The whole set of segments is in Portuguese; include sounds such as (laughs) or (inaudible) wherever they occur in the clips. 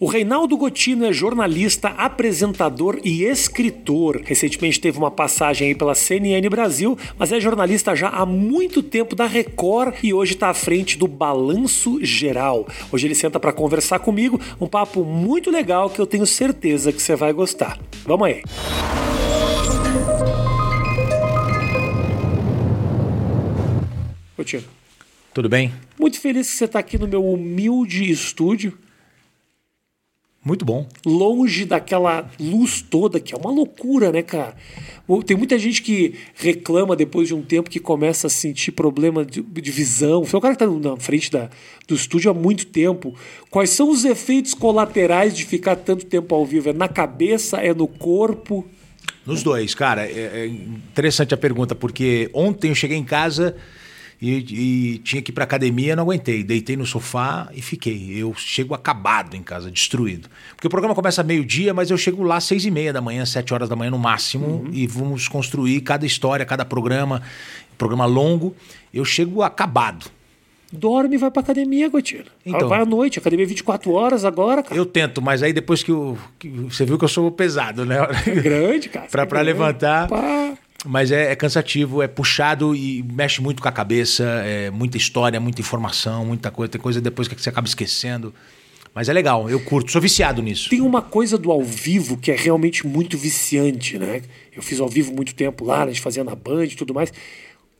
O Reinaldo Gotino é jornalista, apresentador e escritor. Recentemente teve uma passagem aí pela CNN Brasil, mas é jornalista já há muito tempo da Record e hoje está à frente do Balanço Geral. Hoje ele senta para conversar comigo, um papo muito legal que eu tenho certeza que você vai gostar. Vamos aí. Gotino. Tudo bem? Muito feliz que você está aqui no meu humilde estúdio muito bom. Longe daquela luz toda, que é uma loucura, né, cara? Tem muita gente que reclama depois de um tempo que começa a sentir problema de, de visão. Você é o cara que está na frente da, do estúdio há muito tempo. Quais são os efeitos colaterais de ficar tanto tempo ao vivo? É na cabeça? É no corpo? Nos dois, cara. É, é interessante a pergunta, porque ontem eu cheguei em casa e, e tinha que ir para academia, não aguentei. Deitei no sofá e fiquei. Eu chego acabado em casa, destruído. Porque o programa começa meio-dia, mas eu chego lá às seis e meia da manhã, sete horas da manhã no máximo, uhum. e vamos construir cada história, cada programa, programa longo. Eu chego acabado dorme e vai pra academia, Gotinho. Então, vai à noite, academia 24 horas agora, cara. Eu tento, mas aí depois que, eu, que você viu que eu sou pesado, né? É grande, cara. (laughs) pra, é pra grande. levantar. Pá. Mas é, é, cansativo, é puxado e mexe muito com a cabeça, é muita história, muita informação, muita coisa. Tem coisa depois que você acaba esquecendo. Mas é legal, eu curto, sou viciado nisso. Tem uma coisa do ao vivo que é realmente muito viciante, né? Eu fiz ao vivo muito tempo lá, a gente fazia na Band e tudo mais.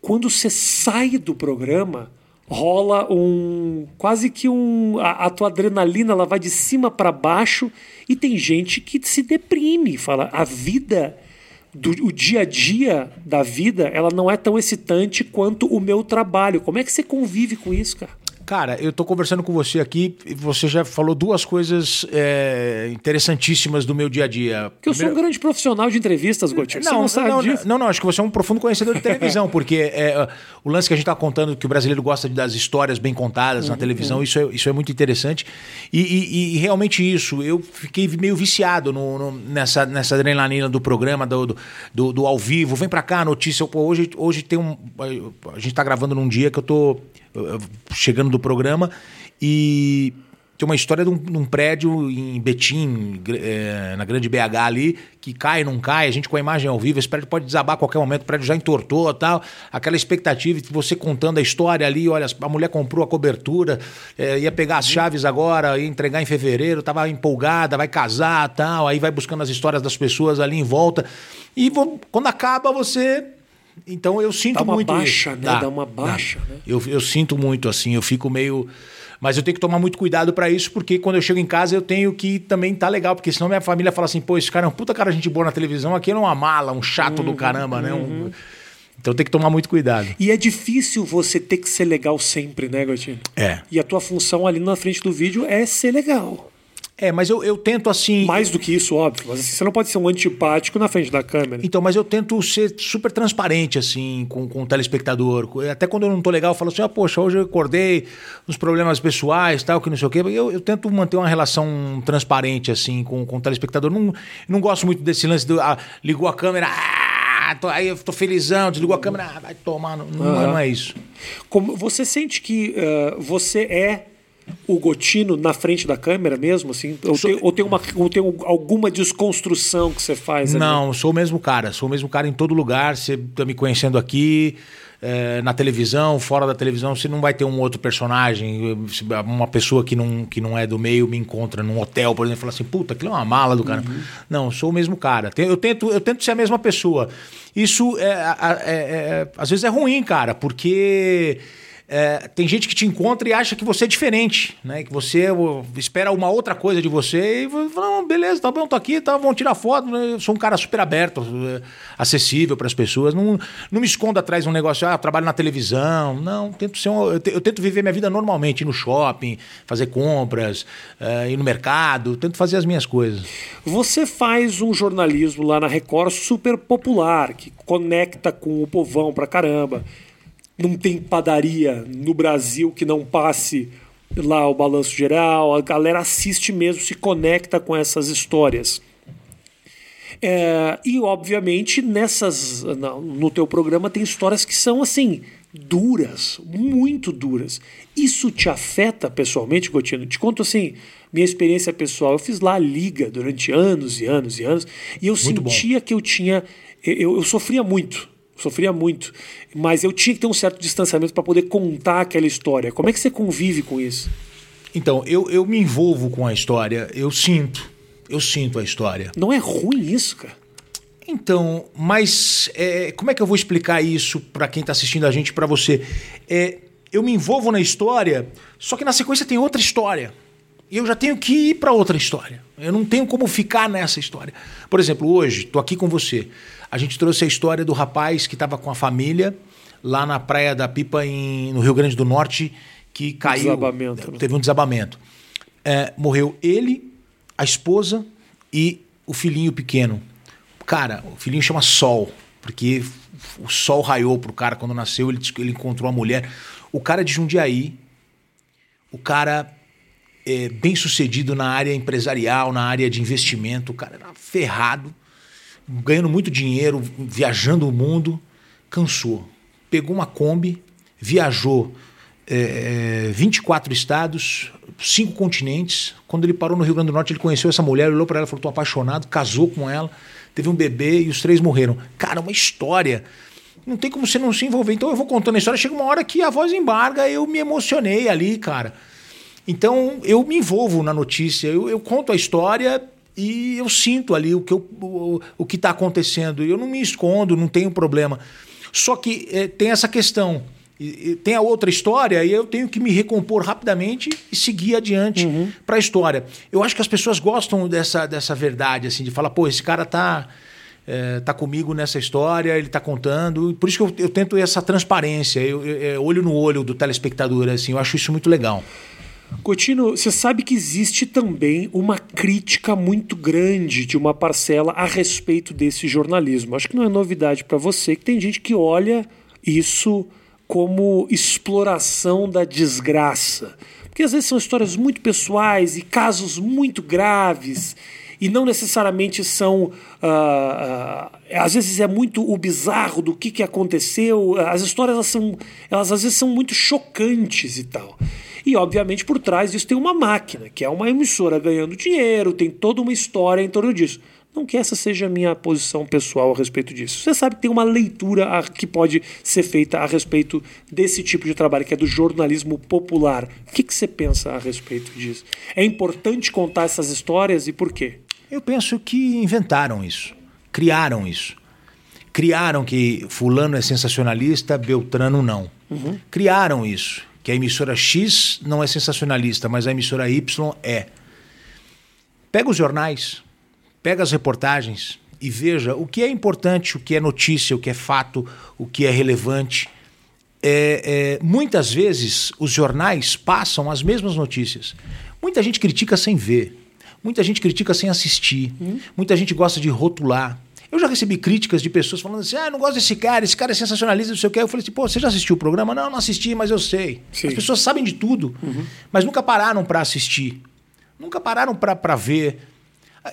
Quando você sai do programa, rola um quase que um a, a tua adrenalina ela vai de cima para baixo e tem gente que se deprime, fala a vida do o dia a dia da vida, ela não é tão excitante quanto o meu trabalho. Como é que você convive com isso, cara? Cara, eu estou conversando com você aqui e você já falou duas coisas é, interessantíssimas do meu dia a dia. Que eu sou um grande profissional de entrevistas, Gotti. Não, não, não, não, não, acho que você é um profundo conhecedor de televisão, porque é, o lance que a gente está contando, que o brasileiro gosta das histórias bem contadas uhum, na televisão, uhum. isso, é, isso é muito interessante. E, e, e, realmente isso, eu fiquei meio viciado no, no, nessa, nessa adrenalina do programa, do, do, do, do ao vivo. Vem para cá, notícia. Pô, hoje, hoje tem um. A gente está gravando num dia que eu tô chegando do programa e tem uma história de um, de um prédio em Betim, é, na grande BH ali, que cai, não cai, a gente com a imagem ao vivo, esse prédio pode desabar a qualquer momento, o prédio já entortou tal, aquela expectativa de você contando a história ali, olha, a mulher comprou a cobertura, é, ia pegar as chaves agora, ia entregar em fevereiro, tava empolgada, vai casar tal, aí vai buscando as histórias das pessoas ali em volta, e quando acaba você então eu sinto dá uma muito. Baixa, isso. né? Dá, dá uma baixa, dá. né? Eu, eu sinto muito, assim, eu fico meio. Mas eu tenho que tomar muito cuidado para isso, porque quando eu chego em casa eu tenho que também tá legal, porque senão minha família fala assim, pô, esse cara é um puta cara gente boa na televisão, aqui é uma mala, um chato uhum, do caramba, né? Um... Então tem que tomar muito cuidado. E é difícil você ter que ser legal sempre, né, Gatinho? É. E a tua função ali na frente do vídeo é ser legal. É, mas eu, eu tento assim. Mais do que isso, óbvio. Mas assim, você não pode ser um antipático na frente da câmera. Então, mas eu tento ser super transparente, assim, com, com o telespectador. Até quando eu não tô legal, eu falo assim: ah, poxa, hoje eu acordei uns problemas pessoais, tal, que não sei o quê. Eu, eu tento manter uma relação transparente, assim, com, com o telespectador. Não, não gosto muito desse lance do. Ah, ligou a câmera. Ah, tô, aí eu tô felizão, desligou a câmera, ah, vai tomar. Não, uhum. não, é isso. Como, você sente que uh, você é o Gotino na frente da câmera mesmo, assim? Ou, sou... tem, ou, tem, uma, ou tem alguma desconstrução que você faz? Ali? Não, sou o mesmo cara. Sou o mesmo cara em todo lugar. Você está me conhecendo aqui, é, na televisão, fora da televisão. Você não vai ter um outro personagem. Uma pessoa que não, que não é do meio me encontra num hotel, por exemplo, e fala assim: puta, aquilo é uma mala do cara. Uhum. Não, sou o mesmo cara. Eu tento, eu tento ser a mesma pessoa. Isso, é, é, é às vezes, é ruim, cara, porque é, tem gente que te encontra e acha que você é diferente, né? Que você espera uma outra coisa de você e fala, beleza, tá bom, tô aqui, tá, vão tirar foto. Né? Eu sou um cara super aberto, é, acessível para as pessoas. Não, não me escondo atrás de um negócio, ah, trabalho na televisão. Não, tento ser um, eu, eu, tento viver minha vida normalmente, ir no shopping, fazer compras, uh, ir no mercado, tento fazer as minhas coisas. Você faz um jornalismo lá na Record super popular, que conecta com o povão pra caramba não tem padaria no Brasil que não passe lá o balanço geral, a galera assiste mesmo, se conecta com essas histórias. É, e obviamente nessas no teu programa tem histórias que são assim duras, muito duras. Isso te afeta pessoalmente, Gotino? Te conto assim, minha experiência pessoal. Eu fiz lá a liga durante anos e anos e anos, e eu muito sentia bom. que eu tinha. Eu, eu sofria muito, sofria muito, mas eu tinha que ter um certo distanciamento para poder contar aquela história. Como é que você convive com isso? Então, eu, eu me envolvo com a história, eu sinto, eu sinto a história. Não é ruim isso, cara? Então, mas é, como é que eu vou explicar isso para quem está assistindo a gente, para você? É, eu me envolvo na história, só que na sequência tem outra história. E eu já tenho que ir para outra história. Eu não tenho como ficar nessa história. Por exemplo, hoje, estou aqui com você. A gente trouxe a história do rapaz que estava com a família lá na Praia da Pipa, em, no Rio Grande do Norte, que caiu. Desabamento. Né? Teve um desabamento. É, morreu ele, a esposa e o filhinho pequeno. Cara, o filhinho chama Sol, porque o sol raiou pro cara quando nasceu, ele, ele encontrou a mulher. O cara de Jundiaí, o cara é, bem sucedido na área empresarial, na área de investimento, o cara era ferrado, ganhando muito dinheiro, viajando o mundo, cansou. Pegou uma Kombi, viajou é, 24 estados, cinco continentes. Quando ele parou no Rio Grande do Norte, ele conheceu essa mulher, olhou para ela, falou: "Tô apaixonado", casou com ela teve um bebê e os três morreram. Cara, uma história. Não tem como você não se envolver. Então eu vou contando a história, chega uma hora que a voz embarga, eu me emocionei ali, cara. Então eu me envolvo na notícia, eu, eu conto a história e eu sinto ali o que o, o que está acontecendo. Eu não me escondo, não tenho problema. Só que é, tem essa questão. E, e tem a outra história e eu tenho que me recompor rapidamente e seguir adiante uhum. para a história. Eu acho que as pessoas gostam dessa, dessa verdade, assim, de falar, pô, esse cara tá, é, tá comigo nessa história, ele tá contando. Por isso que eu, eu tento essa transparência, eu, eu, é, olho no olho do telespectador, assim, eu acho isso muito legal. Coutinho, você sabe que existe também uma crítica muito grande de uma parcela a respeito desse jornalismo. Acho que não é novidade para você que tem gente que olha isso como exploração da desgraça. Porque às vezes são histórias muito pessoais e casos muito graves e não necessariamente são. Uh, uh, às vezes é muito o bizarro do que, que aconteceu. As histórias elas são, elas às vezes são muito chocantes e tal. E obviamente por trás disso tem uma máquina, que é uma emissora ganhando dinheiro, tem toda uma história em torno disso. Não que essa seja a minha posição pessoal a respeito disso. Você sabe que tem uma leitura que pode ser feita a respeito desse tipo de trabalho, que é do jornalismo popular. O que, que você pensa a respeito disso? É importante contar essas histórias e por quê? Eu penso que inventaram isso, criaram isso. Criaram que Fulano é sensacionalista, Beltrano não. Uhum. Criaram isso, que a emissora X não é sensacionalista, mas a emissora Y é. Pega os jornais, pega as reportagens e veja o que é importante, o que é notícia, o que é fato, o que é relevante. É, é, muitas vezes os jornais passam as mesmas notícias. Muita gente critica sem ver, muita gente critica sem assistir, hum. muita gente gosta de rotular. Eu já recebi críticas de pessoas falando assim: ah, não gosto desse cara, esse cara é sensacionalista, não sei o que. Eu falei assim: pô, você já assistiu o programa? Não, não assisti, mas eu sei. Sim. As pessoas sabem de tudo, uhum. mas nunca pararam para assistir, nunca pararam para ver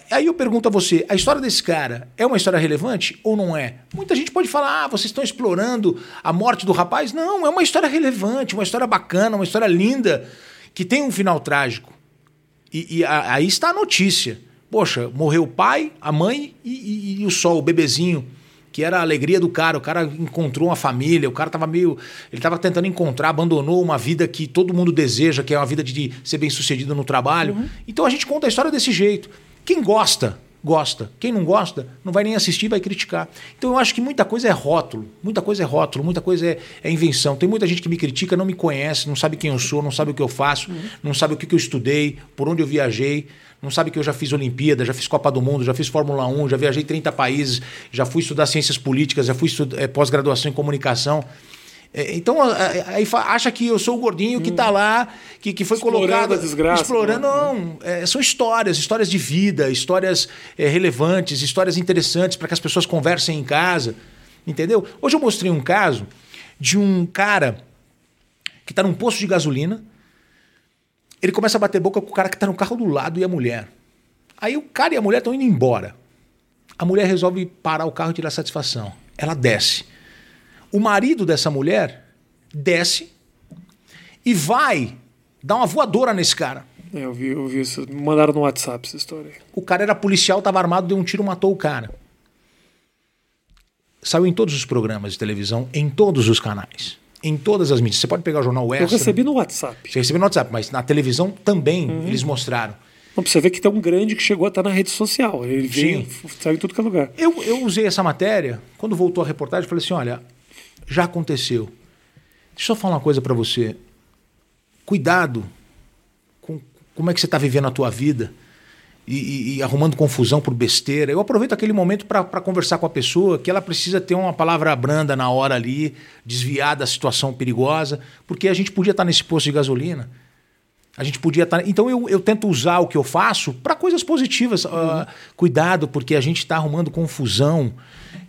Aí eu pergunto a você, a história desse cara é uma história relevante ou não é? Muita gente pode falar, ah, vocês estão explorando a morte do rapaz. Não, é uma história relevante, uma história bacana, uma história linda, que tem um final trágico. E, e aí está a notícia. Poxa, morreu o pai, a mãe e, e, e, o sol, o bebezinho, que era a alegria do cara. O cara encontrou uma família, o cara estava meio. Ele estava tentando encontrar, abandonou uma vida que todo mundo deseja, que é uma vida de ser bem sucedido no trabalho. Uhum. Então a gente conta a história desse jeito. Quem gosta, gosta. Quem não gosta, não vai nem assistir, vai criticar. Então eu acho que muita coisa é rótulo, muita coisa é rótulo, muita coisa é, é invenção. Tem muita gente que me critica, não me conhece, não sabe quem eu sou, não sabe o que eu faço, uhum. não sabe o que, que eu estudei, por onde eu viajei não sabe que eu já fiz Olimpíada, já fiz Copa do Mundo, já fiz Fórmula 1, já viajei 30 países, já fui estudar ciências políticas, já fui estudar é, pós-graduação em comunicação. É, então, aí acha que eu sou o gordinho que está lá, que, que foi explorando colocado. A desgraça, explorando, né? não. É, são histórias, histórias de vida, histórias é, relevantes, histórias interessantes para que as pessoas conversem em casa. Entendeu? Hoje eu mostrei um caso de um cara que está num posto de gasolina. Ele começa a bater boca com o cara que está no carro do lado e a mulher. Aí o cara e a mulher estão indo embora. A mulher resolve parar o carro e tirar satisfação. Ela desce. O marido dessa mulher desce e vai dar uma voadora nesse cara. É, eu vi, eu vi isso. Mandaram no WhatsApp essa história. O cara era policial, tava armado, deu um tiro, matou o cara. Saiu em todos os programas de televisão, em todos os canais, em todas as mídias. Você pode pegar o jornal Extra. Eu recebi no WhatsApp. Você recebeu no WhatsApp, mas na televisão também Uhum. eles mostraram. Não, você ver que tem um grande que chegou a estar na rede social. Ele veio, saiu em tudo que é lugar. Eu, eu usei essa matéria, quando voltou a reportagem, falei assim: olha, já aconteceu. Deixa eu falar uma coisa para você. Cuidado com como é que você está vivendo a tua vida e, e- arrumando confusão por besteira. Eu aproveito aquele momento para conversar com a pessoa que ela precisa ter uma palavra branda na hora ali, desviar da situação perigosa, porque a gente podia estar nesse posto de gasolina. A gente podia estar. Então eu, eu tento usar o que eu faço para coisas positivas. Ah, cuidado, porque a gente está arrumando confusão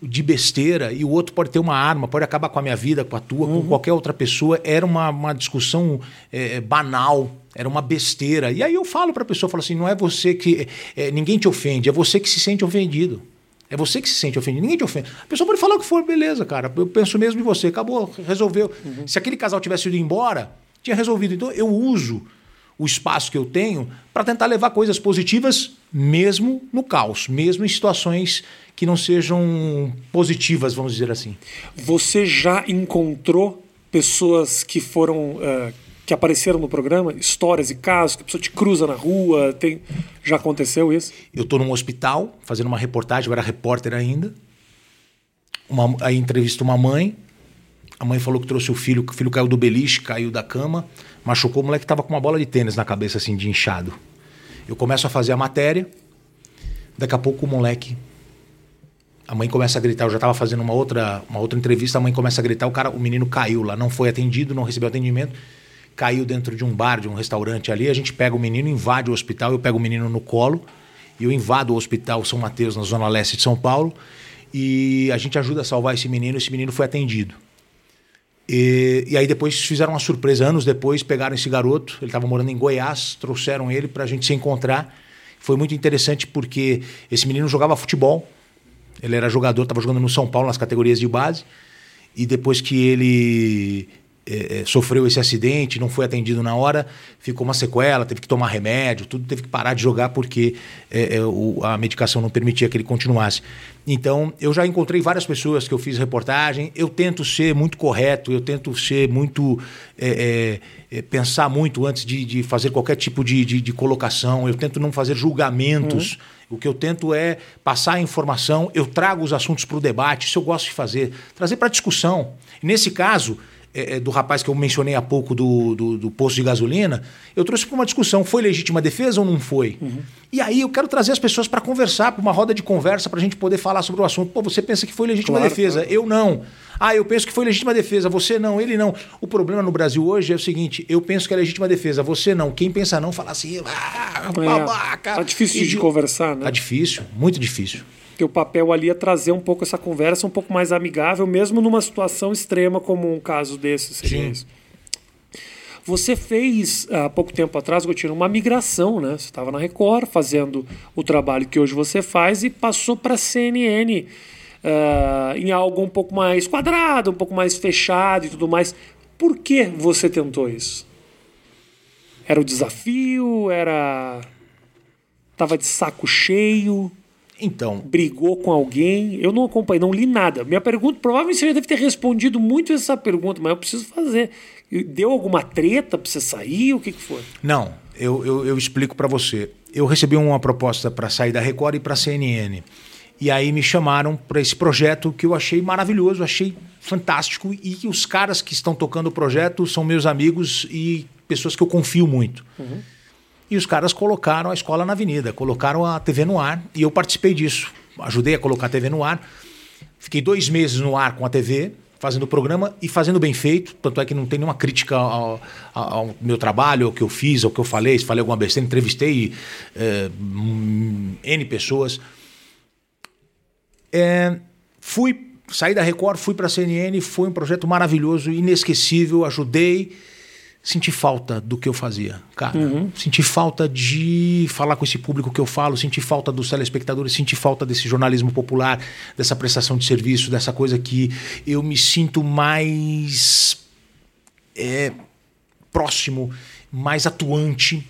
de besteira e o outro pode ter uma arma, pode acabar com a minha vida, com a tua, com qualquer outra pessoa. Era uma, uma discussão eh, banal, era uma besteira. E aí eu falo para a pessoa, falo assim, não é você que. eh, ninguém te ofende, é você que se sente ofendido. É você que se sente ofendido, ninguém te ofende. A pessoa pode falar o que for, beleza, cara. Eu penso mesmo em você, acabou, resolveu. Se aquele casal tivesse ido embora, tinha resolvido. Então eu uso o espaço que eu tenho para tentar levar coisas positivas, mesmo no caos, mesmo em situações que não sejam positivas, vamos dizer assim. Você já encontrou pessoas que foram. eh, que apareceram no programa? Histórias e casos, que a pessoa te cruza na rua? Tem... Já aconteceu isso? Eu estou num hospital fazendo uma reportagem, eu era repórter ainda. Uma, aí entrevisto uma mãe. A mãe falou que trouxe o filho, que o filho caiu do beliche, caiu da cama, machucou, o moleque estava com uma bola de tênis na cabeça, assim, de inchado. Eu começo a fazer a matéria, daqui a pouco o moleque. A mãe começa a gritar, eu já estava fazendo uma outra, uma outra entrevista, a mãe começa a gritar, o cara, o menino caiu lá, não foi atendido, não recebeu atendimento, caiu dentro de um bar, de um restaurante ali, a gente pega o menino, invade o hospital, eu pego o menino no colo, e eu invado o hospital São Mateus, na zona leste de São Paulo, e a gente ajuda a salvar esse menino, esse menino foi atendido. E, e aí depois fizeram uma surpresa, anos depois pegaram esse garoto, ele estava morando em Goiás, trouxeram ele para a gente se encontrar. Foi muito interessante porque esse menino jogava futebol, ele era jogador, estava jogando no São Paulo nas categorias de base, e depois que ele eh, eh, sofreu esse acidente, não foi atendido na hora, ficou uma sequela, teve que tomar remédio, tudo teve que parar de jogar porque eh, eh, o- a medicação não permitia que ele continuasse. Então, eu já encontrei várias pessoas que eu fiz reportagem, eu tento ser muito correto, eu tento ser muito. eh, eh, pensar muito antes de, de fazer qualquer tipo de, de, de colocação, eu tento não fazer julgamentos. O que eu tento é passar a informação, eu trago os assuntos para o debate, isso eu gosto de fazer, trazer para discussão. Nesse caso, é, é, do rapaz que eu mencionei há pouco do, do, do posto de gasolina, eu trouxe para uma discussão: foi legítima defesa ou não foi? E aí eu quero trazer as pessoas para conversar, para uma roda de conversa, para a gente poder falar sobre o assunto. Pô, você pensa que foi legítima Claro, defesa? claro. Eu não. Ah, eu penso que foi legítima defesa, você não, ele não. O problema no Brasil hoje é o seguinte: eu penso que é legítima defesa, você não. Quem pensa não fala assim, ah, babaca. Tá difícil de idi- conversar, né? Tá difícil, muito difícil. Teu papel ali é trazer um pouco essa conversa um pouco mais amigável, mesmo numa situação extrema como um caso desse. Seria Sim. isso. Você fez há pouco tempo atrás, Gotino, uma migração, né? Você estava na Record fazendo o trabalho que hoje você faz e passou para a CNN ah, em algo um pouco mais quadrado, um pouco mais fechado e tudo mais. Por que você tentou isso? Era o desafio? Era. Tava de saco cheio? Então, brigou com alguém? Eu não acompanhei, não li nada. Minha pergunta, provavelmente você já deve ter respondido muito essa pergunta, mas eu preciso fazer. Deu alguma treta pra você sair? O que, que foi? Não, eu, eu, eu explico para você. Eu recebi uma proposta para sair da Record e para a CNN. E aí me chamaram para esse projeto que eu achei maravilhoso, achei fantástico. E os caras que estão tocando o projeto são meus amigos e pessoas que eu confio muito. E os caras colocaram a escola na avenida, colocaram a TV no ar e eu participei disso. Ajudei a colocar a TV no ar. Fiquei dois meses no ar com a TV, fazendo o programa e fazendo bem feito. Tanto é que não tem nenhuma crítica ao, ao- meu trabalho, ao que eu fiz, ao que eu falei. Se falei alguma besteira, entrevistei hum, N pessoas. É, fui, saí da Record, fui para a CNN, foi um projeto maravilhoso, inesquecível, ajudei. Senti falta do que eu fazia, cara. Senti falta de falar com esse público que eu falo, senti falta dos telespectadores, senti falta desse jornalismo popular, dessa prestação de serviço, dessa coisa que eu me sinto mais é, próximo, mais atuante.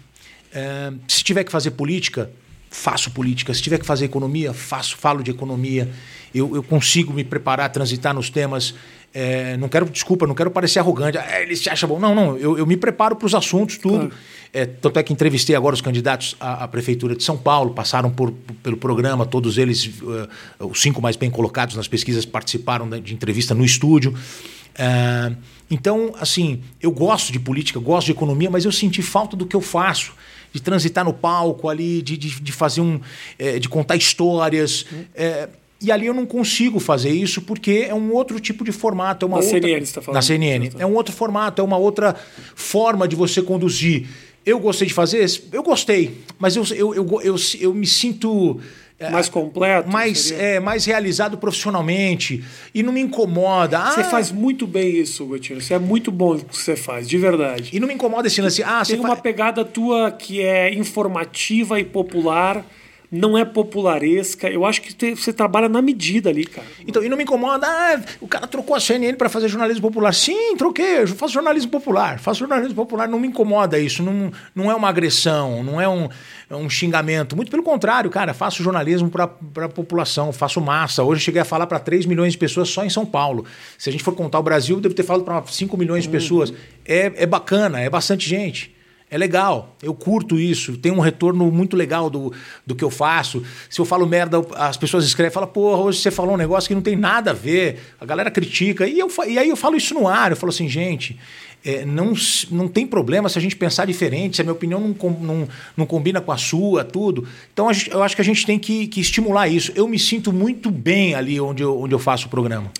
É, se tiver que fazer política, faço política. Se tiver que fazer economia, faço, falo de economia. Eu, eu consigo me preparar, transitar nos temas. É, não quero, desculpa, não quero parecer arrogante. Ah, ele se acha bom. Não, não, eu, eu me preparo para os assuntos, tudo. Claro. É, tanto é que entrevistei agora os candidatos à, à, Prefeitura de São Paulo, passaram por, pelo programa, todos eles, uh, os cinco mais bem colocados nas pesquisas, participaram de entrevista no estúdio. Uh, então, assim, eu gosto de política, gosto de economia, mas eu senti falta do que eu faço de transitar no palco ali, de, de, de fazer um. É, de contar histórias. É, e ali eu não consigo fazer isso porque é um outro tipo de formato. É uma na outra, CNN, você está falando. Na CNN. É um outro formato, é uma outra forma de você conduzir. Eu gostei de fazer? Eu gostei, mas eu, eu, eu, eu, eu me sinto é, mais completo, mais é, mais realizado profissionalmente e não me incomoda. Você ah, faz muito bem isso, Gotino. Você é muito bom no que você faz, de verdade. E não me incomoda esse lance. Ah, tem uma pegada tua que é informativa e popular não é popularesca. Eu acho que você trabalha na medida ali, cara. Então, e não me incomoda, ah, o cara trocou a CNN para fazer jornalismo popular. Sim, troquei, eu faço jornalismo popular. Faço jornalismo popular, não me incomoda isso. Não, não é uma agressão, não é um, é um xingamento. Muito pelo contrário, cara, faço jornalismo para a população, faço massa. Hoje cheguei a falar para 3 milhões de pessoas só em São Paulo. Se a gente for contar o Brasil, devo ter falado para 5 milhões de uhum. pessoas. É, é bacana, é bastante gente. É legal, eu curto isso, tem um retorno muito legal do, do que eu faço. Se eu falo merda, as pessoas escrevem, falam, porra, hoje você falou um negócio que não tem nada a ver, a galera critica. E, eu, e aí eu falo isso no ar, eu falo assim, gente, é, não, não tem problema se a gente pensar diferente, se a minha opinião não, não, não combina com a sua, tudo. Então gente, eu acho que a gente tem que, que estimular isso. Eu me sinto muito bem ali onde eu, onde eu faço o programa.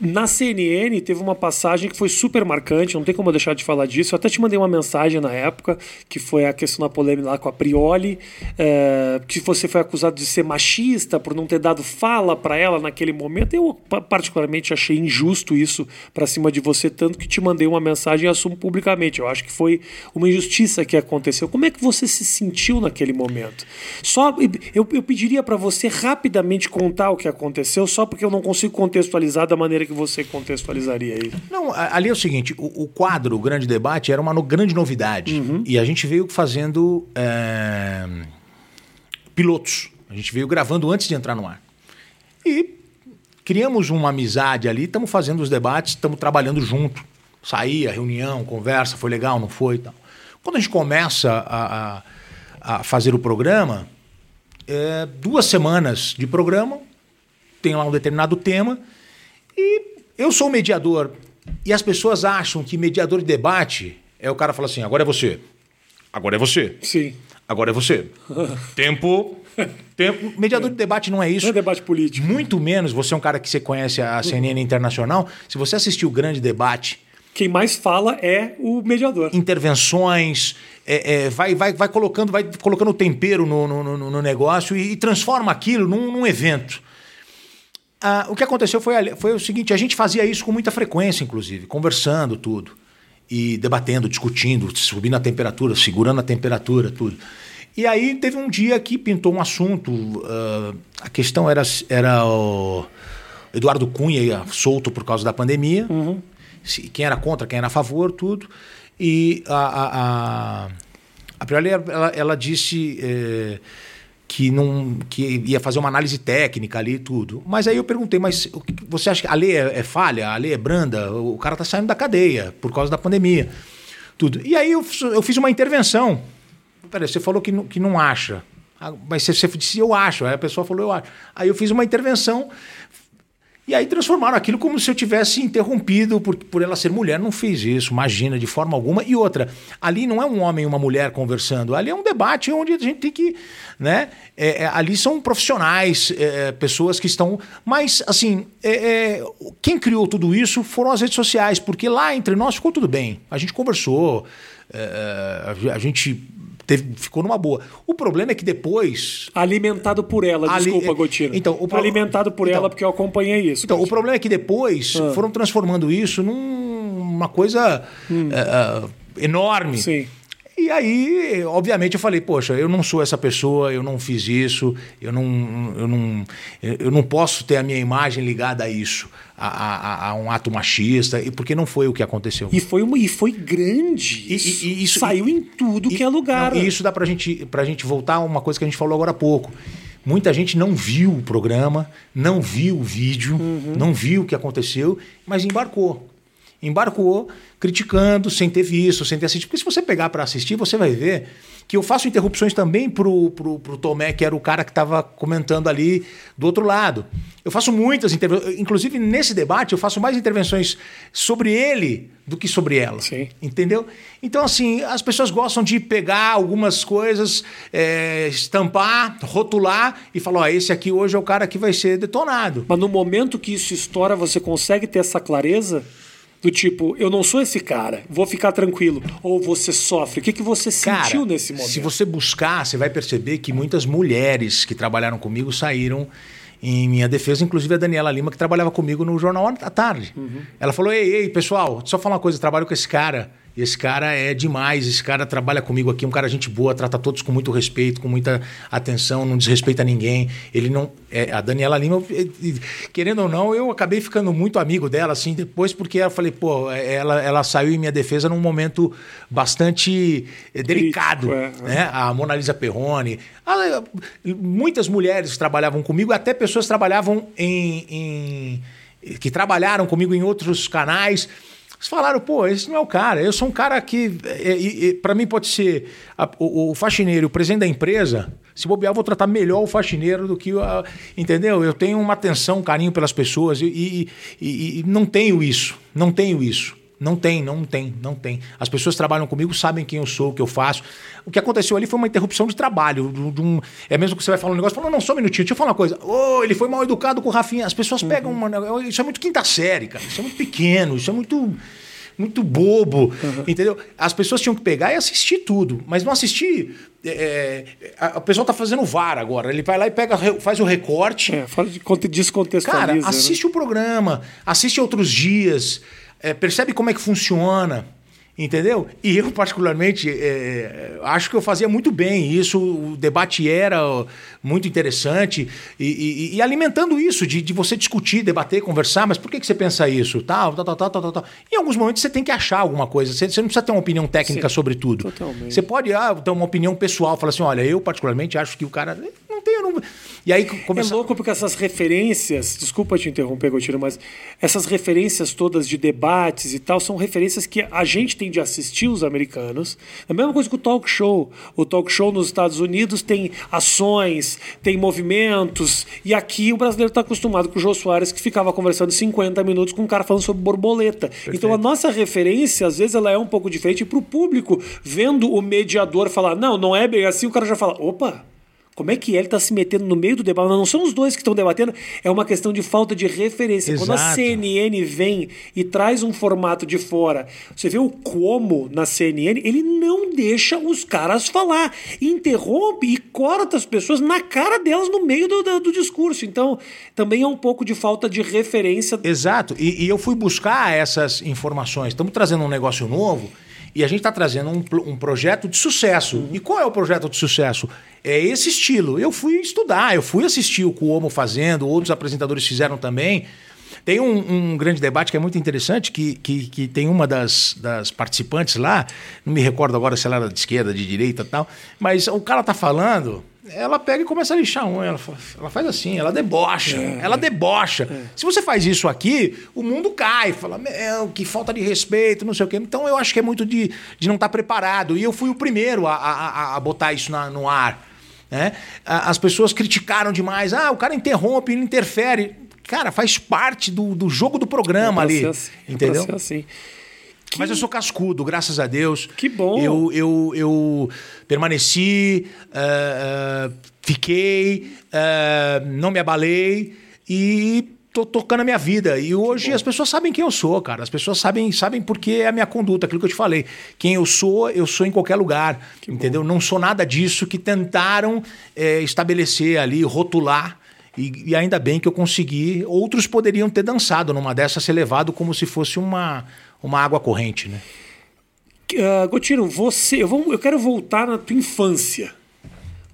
Na CNN teve uma passagem que foi super marcante, não tem como eu deixar de falar disso. Eu até te mandei uma mensagem na época, que foi a questão da polêmica lá com a Prioli, é, que você foi acusado de ser machista por não ter dado fala para ela naquele momento. Eu particularmente achei injusto isso para cima de você, tanto que te mandei uma mensagem e assumo publicamente. Eu acho que foi uma injustiça que aconteceu. Como é que você se sentiu naquele momento? Só eu, eu pediria para você rapidamente contar o que aconteceu, só porque eu não consigo contextualizar da maneira que você contextualizaria isso? Não, ali é o seguinte: o, o quadro, o grande debate, era uma no, grande novidade. Uhum. E a gente veio fazendo é, pilotos. A gente veio gravando antes de entrar no ar. E criamos uma amizade ali, estamos fazendo os debates, estamos trabalhando junto. Saía, reunião, conversa, foi legal, não foi? Tal. Quando a gente começa a, a, a fazer o programa, é, duas semanas de programa, tem lá um determinado tema, e eu sou mediador. E as pessoas acham que mediador de debate é o cara fala assim: agora é você. Agora é você. Sim. Agora é você. (laughs) Tempo. Tempo. Mediador de debate não é isso. Não é debate político. Muito menos. Você é um cara que você conhece a CNN Internacional. Se você assistiu o grande debate. Quem mais fala é o mediador. Intervenções, é, é, vai, vai, vai colocando, vai colocando tempero no, no, no, no negócio e, e, transforma aquilo num, num evento. Ah, o que aconteceu foi, foi o seguinte: a gente fazia isso com muita frequência, inclusive, conversando tudo. E debatendo, discutindo, subindo a temperatura, segurando a temperatura, tudo. E aí teve um dia que pintou um assunto. Uh, a questão era, era o Eduardo Cunha solto por causa da pandemia. Uhum. Quem era contra, quem era a favor, tudo. E a, a, a, a Prioli, ela, ela disse. Eh, que não que ia fazer uma análise técnica ali e tudo. Mas aí eu perguntei, mas você acha que a lei é, é falha, a lei é branda, o cara está saindo da cadeia por causa da pandemia, tudo. E aí eu, eu fiz uma intervenção. Peraí, você falou que não, que não acha. Ah, mas você, você disse, eu acho. Aí a pessoa falou, eu acho. Aí eu fiz uma intervenção e aí transformaram aquilo como se eu tivesse interrompido por, por ela ser mulher. Não fiz isso, imagina, de forma alguma. E outra, ali não é um homem e uma mulher conversando, ali é um debate onde a gente tem que. Né, é, é, ali são profissionais, é, pessoas que estão. Mas, assim, é, é, quem criou tudo isso foram as redes sociais, porque lá entre nós ficou tudo bem. A gente conversou, é, a gente Teve, ficou numa boa. O problema é que depois. Alimentado por ela, ali, desculpa, é, Gotino. Então, o pro... Alimentado por então, ela, porque eu acompanhei isso. Então, o problema é que depois ah. foram transformando isso numa coisa hum. uh, enorme. Sim. E aí, obviamente, eu falei, poxa, eu não sou essa pessoa, eu não fiz isso, eu não, eu não, eu não posso ter a minha imagem ligada a isso, a, a, a um ato machista, e porque não foi o que aconteceu. E foi, uma, e foi grande. E- e- e isso- Saiu em tudo que é lugar. Não, e isso dá pra gente, pra gente voltar a uma coisa que a gente falou agora há pouco. Muita gente não viu o programa, não viu o vídeo, Uhum. não viu o que aconteceu, mas embarcou. Embarcou criticando, sem ter visto, sem ter assistido. Porque se você pegar para assistir, você vai ver que eu faço interrupções também pro, pro, pro Tomé, que era o cara que estava comentando ali do outro lado. Eu faço muitas intervenções. Inclusive, nesse debate, eu faço mais intervenções sobre ele do que sobre ela. Sim. Entendeu? Então, assim, as pessoas gostam de pegar algumas coisas, é, estampar, rotular e falar: ó, esse aqui hoje é o cara que vai ser detonado. Mas no momento que isso estoura, você consegue ter essa clareza? Do tipo, eu não sou esse cara, vou ficar tranquilo. Ou você sofre. O que, que você Cara, sentiu nesse momento? se você buscar, você vai perceber que muitas mulheres que trabalharam comigo saíram em minha defesa, inclusive a Daniela Lima, que trabalhava comigo no Jornal à Tarde. Uhum. Ela falou: Ei, ei, pessoal, só falar uma coisa, eu trabalho com esse cara. Esse cara é demais, esse cara trabalha comigo aqui, um cara gente boa, trata todos com muito respeito, com muita atenção, não desrespeita ninguém. Ele não. é, a Daniela Lima, querendo ou não, eu acabei ficando muito amigo dela, assim, depois, porque eu falei, pô, eh, ela, ela saiu em minha defesa num momento bastante eh, delicado. Crítico, é. né? A Mona Lisa Perrone. Muitas mulheres que trabalhavam comigo, até pessoas que trabalhavam em, em- que trabalharam comigo em outros canais. Eles falaram, pô, esse não é o cara. Eu sou um cara que, para mim, pode ser a- o, o faxineiro, o presidente da empresa. Se bobear, eu vou tratar melhor o faxineiro do que o. entendeu? Eu tenho uma atenção, um carinho pelas pessoas e, e- e- e não tenho isso. Não tenho isso. Não tem, não tem, não tem. As pessoas que trabalham comigo sabem quem eu sou, o que eu faço. O que aconteceu ali foi uma interrupção de trabalho. de- de um- é mesmo que você vai falar um negócio, fala, não, só um minutinho, deixa eu falar uma coisa. Ô, ele foi mal educado com o Rafinha. As pessoas pegam uma. Isso é muito quinta série, cara. Isso é muito pequeno, isso é muito. Muito bobo, entendeu? As pessoas tinham que pegar e assistir tudo, mas não assistir. é, a- o pessoal tá fazendo o VAR agora. Ele vai lá e pega, faz o recorte. É, fala de conte- descontextualiza. Cara, né? assiste o programa, assiste outros dias, é, percebe como é que funciona, entendeu? E eu, particularmente, é, acho que eu fazia muito bem isso, o debate era muito interessante, e, e- e alimentando isso, de, de você discutir, debater, conversar, mas por que, que você pensa isso? Tal, tal, tal, tal, tal, tal, tal. Em alguns momentos você tem que achar alguma coisa, você, você não precisa ter uma opinião técnica Sim, sobre tudo. totalmente. Você pode ah, ter uma opinião pessoal, falar assim, olha, eu particularmente acho que o cara... Não tem, eu não... E aí. É louco porque essas referências, desculpa te interromper, Gotiro, mas essas referências todas de debates e tal são referências que a gente tem de assistir os americanos. É a mesma coisa que o talk show. O talk show nos Estados Unidos tem ações, tem movimentos, e aqui o brasileiro está acostumado com o Jô Soares que ficava conversando 50 minutos com um cara falando sobre borboleta. Então a nossa referência, às vezes, ela é um pouco diferente para o público, vendo o mediador falar, não, não é bem assim, o cara já fala, opa. Como é que ele está se metendo no meio do debate? Não são os dois que estão debatendo, é uma questão de falta de referência. Quando a Exato. CNN vem e traz um formato de fora, você vê o como na CNN, ele não deixa os caras falar. Interrompe e corta as pessoas na cara delas no meio do, do- do discurso. Então, também é um pouco de falta de referência. Exato. E, e eu fui buscar essas informações. Estamos trazendo um negócio novo e a gente está trazendo um, um projeto de sucesso. E qual é o projeto de sucesso? É esse estilo. Eu fui estudar, eu fui assistir o Cuomo fazendo, outros apresentadores fizeram também. Tem um, um grande debate que é muito interessante, que, que, que tem uma das, das participantes lá, não me recordo agora se ela era de esquerda, de direita e tal, mas o cara tá falando, ela pega e começa a lixar um, ela, ela faz assim, ela debocha, ela debocha. Se você faz isso aqui, o mundo cai, fala, meu, que falta de respeito, não sei o quê. Então eu acho que é muito de, de não estar preparado. E eu fui o primeiro a, a, a- botar isso na- no ar. né? As pessoas criticaram demais, ah, o cara interrompe, ele interfere. Cara, faz parte do, do jogo do programa É ali. ser assim, é entendeu? ser assim. Mas eu sou cascudo, graças a Deus. Que bom. Eu, eu, eu permaneci, ah, ah, fiquei, ah, não me abalei e tô tocando a minha vida. E hoje as pessoas sabem quem eu sou, cara. As pessoas sabem, sabem porque é a minha conduta, aquilo que eu te falei. Quem eu sou, eu sou em qualquer lugar. entendeu? Não sou nada disso que tentaram eh, estabelecer ali, rotular. E, e ainda bem que eu consegui. Outros poderiam ter dançado numa dessa, ser levado como se fosse uma, uma água corrente, né? Uh, Gotino, você. Eu, vou, eu quero voltar na tua infância.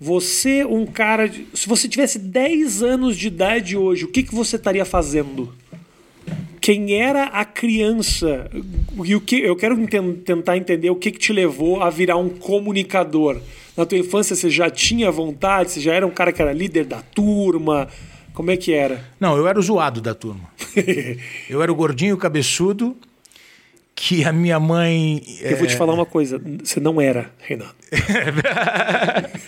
Você, um cara. De, se você tivesse 10 anos de idade hoje, o que, que você estaria fazendo? Quem era a criança? E o que, eu quero tentar entender o que, que te levou a virar um comunicador. Na tua infância você já tinha vontade? Você já era um cara que era líder da turma? Como é que era? Não, eu era o zoado da turma. (laughs) eu era o gordinho cabeçudo que a minha mãe. Eu vou te é, falar uma coisa: você não era, Renato. (laughs)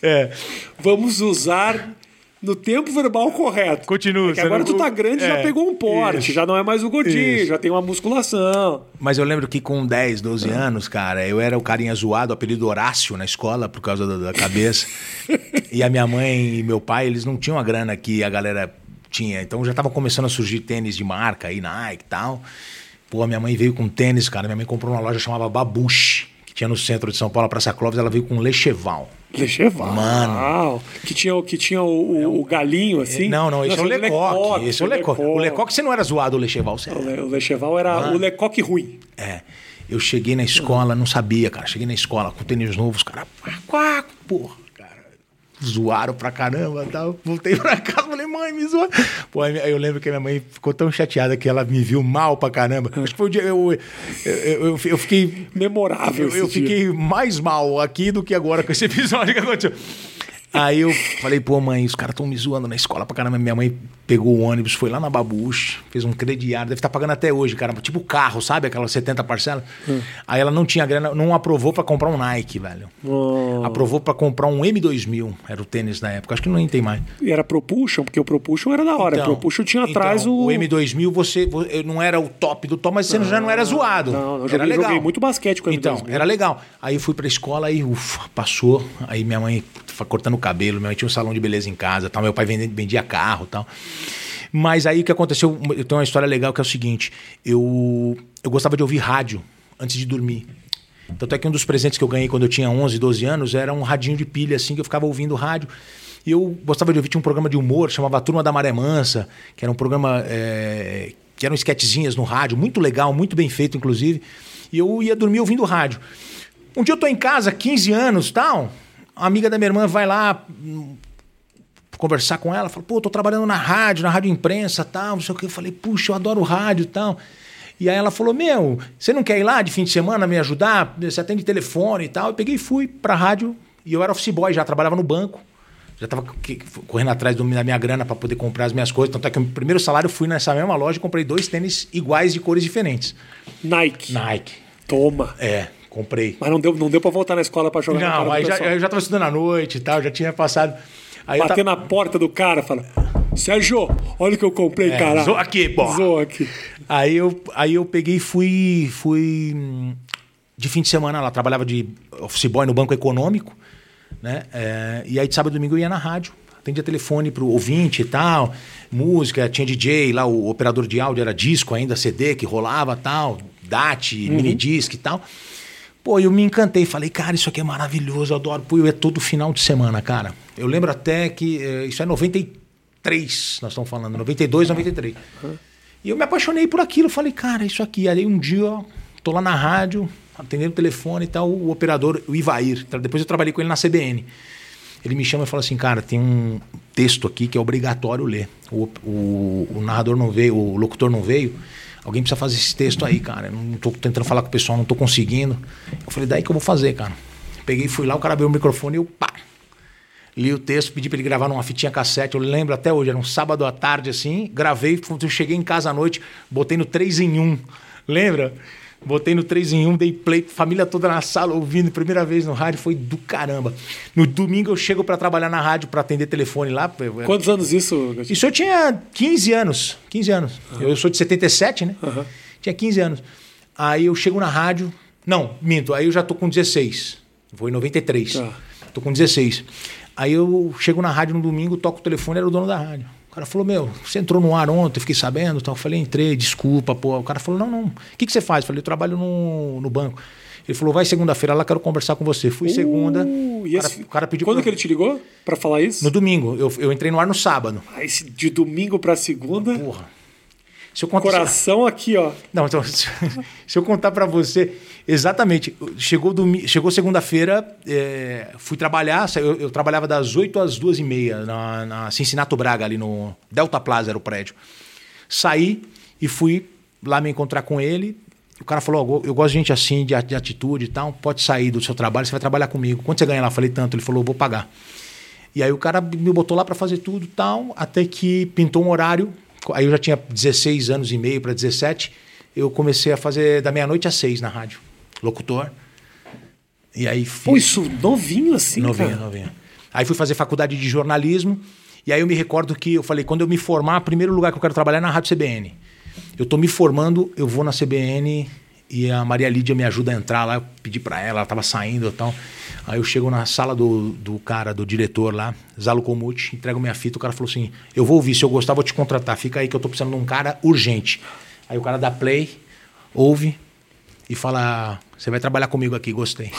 é. Vamos usar no tempo verbal correto. Continua. É agora não... tu tá grande e é, já pegou um porte, isso. já não é mais o gordinho, isso. já tem uma musculação. Mas eu lembro que com 10, 12 anos, cara, eu era o carinha zoado, apelido Horácio na escola por causa da, da cabeça. (laughs) e a minha mãe e meu pai, eles não tinham a grana que a galera tinha. Então já tava começando a surgir tênis de marca aí, Nike e tal. Pô, minha mãe veio com tênis, cara. Minha mãe comprou uma loja chamada Babuche, que tinha no centro de São Paulo, Praça Clóvis. Ela veio com Lecheval. Lecheval? Mano. Que tinha, que tinha o, o, o galinho, assim? Não, não, esse não, é o Lecoque. Lecoque. Esse é o Lecoque. O Lecoque você não era zoado, o Lecheval. Você O Lecheval era Mano. o Lecoque ruim. É. Eu cheguei na escola, não sabia, cara. Cheguei na escola com tênis novos, cara. Porra zoaram pra caramba tal. Voltei pra casa, falei, mãe, me zoaram. Pô, aí eu lembro que a minha mãe ficou tão chateada que ela me viu mal pra caramba. Acho que foi o dia. Eu, eu, eu, eu fiquei. Memorável. Eu, eu fiquei mais mal aqui do que agora com esse (laughs) episódio que aconteceu. Aí eu falei, pô, mãe, os caras estão me zoando na escola pra caramba. Minha mãe pegou o ônibus, foi lá na Babuche, fez um crediário, deve estar tá pagando até hoje, cara. Tipo carro, sabe? Aquelas 70 parcelas. Hum. Aí ela não tinha grana, não aprovou para comprar um Nike, velho. Oh. Aprovou para comprar um M2000, era o tênis na época. Acho que não tem mais. E era Propulsion, porque o Propulsion era da hora. Então, Propulsion tinha atrás então, o. O M2000 você, não era o top do top, mas você não, já não era zoado. Não, não, era joguei, legal. joguei muito basquete com o M2000. Então, era legal. Aí eu fui pra escola e ufa, passou. Aí minha mãe cortando o cabelo, minha mãe tinha um salão de beleza em casa, tal. meu pai vendia, vendia carro tal. Mas aí o que aconteceu, eu tenho uma história legal que é o seguinte, eu, eu gostava de ouvir rádio antes de dormir. Tanto é que um dos presentes que eu ganhei quando eu tinha 11, 12 anos era um radinho de pilha, assim, que eu ficava ouvindo rádio. E eu gostava de ouvir, tinha um programa de humor, chamava Turma da Maré Mansa, que era um programa é, que eram esquetezinhas no rádio, muito legal, muito bem feito, inclusive. E eu ia dormir ouvindo rádio. Um dia eu tô em casa, 15 anos tal, a amiga da minha irmã vai lá hum, conversar com ela, fala, pô, tô trabalhando na rádio, na rádio imprensa tal, não sei o que. Eu falei, puxa, eu adoro rádio e tal. E aí ela falou, meu, você não quer ir lá de fim de semana me ajudar? Você atende telefone e tal. Eu peguei e fui pra rádio, e eu era office boy, já trabalhava no banco. Já estava correndo atrás da minha grana para poder comprar as minhas coisas. Tanto é que o primeiro salário fui nessa mesma loja e comprei dois tênis iguais de cores diferentes. Nike. Nike. Toma. É. Comprei. Mas não deu, não deu pra voltar na escola pra jogar Não, aí já, eu já tava estudando à noite e tal, já tinha passado. Aí Bater na porta do cara, fala: Sérgio, olha o que eu comprei, é, cara. Aqui, pô. Aqui. Aí eu, aí eu peguei e fui, fui de fim de semana lá, trabalhava de office boy no Banco Econômico, né? É, e aí de sábado e domingo eu ia na rádio, atendia telefone pro ouvinte e tal, música, tinha DJ lá, o operador de áudio era disco ainda, CD que rolava tal, DAT, uhum. mini disc e tal. Pô, eu me encantei, falei, cara, isso aqui é maravilhoso, eu adoro. Pô, é todo final de semana, cara. Eu lembro até que é, isso é 93, nós estamos falando, 92, 93. Uhum. E eu me apaixonei por aquilo, falei, cara, isso aqui. Aí um dia, ó, tô lá na rádio, atendendo o telefone e tal, o operador, o Ivair, depois eu trabalhei com ele na CBN. Ele me chama e fala assim, cara, tem um texto aqui que é obrigatório ler. O, o, o narrador não veio, o locutor não veio. Alguém precisa fazer esse texto aí, cara. Eu não tô tentando falar com o pessoal, não tô conseguindo. Eu falei, daí que eu vou fazer, cara. Peguei, fui lá, o cara abriu o microfone e eu, pá, li o texto, pedi para ele gravar numa fitinha cassete. Eu lembro até hoje, era um sábado à tarde assim. Gravei, eu cheguei em casa à noite, botei no 3 em 1. Lembra? Botei no 3 em 1, dei play, família toda na sala ouvindo, primeira vez no rádio, foi do caramba. No domingo eu chego para trabalhar na rádio para atender telefone lá. Quantos anos isso? Isso eu tinha 15 anos. 15 anos. Uhum. Eu sou de 77, né? Uhum. Tinha 15 anos. Aí eu chego na rádio. Não, minto, aí eu já tô com 16. Vou em 93. Uhum. Tô com 16. Aí eu chego na rádio no domingo, toco o telefone, era o dono da rádio cara falou, meu, você entrou no ar ontem, fiquei sabendo. Então, eu falei, entrei, desculpa, pô. O cara falou, não, não. O que, que você faz? Eu falei, eu trabalho no, no banco. Ele falou, vai segunda-feira lá, quero conversar com você. Fui uh, segunda. E esse, o, cara, pediu Quando pra... que ele te ligou para falar isso? No domingo. Eu, eu entrei no ar no sábado. Ah, esse de domingo para segunda? Porra. Se eu contar, Coração aqui, ó. Não, então, (laughs) se, eu contar para você exatamente, chegou, domi- chegou segunda-feira, é, fui trabalhar, eu, eu trabalhava das 8 às 2 e meia na, na Cincinnati Braga, ali no Delta Plaza era o prédio. Saí e fui lá me encontrar com ele. O cara falou: "Ó, Eu gosto de gente assim, de, atitude e tal. Pode sair do seu trabalho, você vai trabalhar comigo. Quanto você ganha lá? Eu falei: Tanto. Ele falou: Vou pagar. E aí o cara me botou lá para fazer tudo e tal, até que pintou um horário. Aí eu já tinha 16 anos e meio para 17. Eu comecei a fazer da meia-noite às seis na rádio. Locutor. E aí fiz. Pô, isso novinho assim, Novinha, cara. novinha. Aí fui fazer faculdade de jornalismo. E aí eu me recordo que eu falei, quando eu me formar, o primeiro lugar que eu quero trabalhar é na Rádio CBN. Eu tô me formando, eu vou na CBN e a Maria Lídia me ajuda a entrar lá. Eu pedi para ela, ela tava saindo e tal. Aí eu chego na sala do, do cara, do diretor lá, Zalo Comute, entrego minha fita. O cara falou assim: Eu vou ouvir, se eu gostar, vou te contratar. Fica aí que eu tô precisando de um cara urgente. Aí o cara dá play, ouve e fala: Você vai trabalhar comigo aqui, gostei.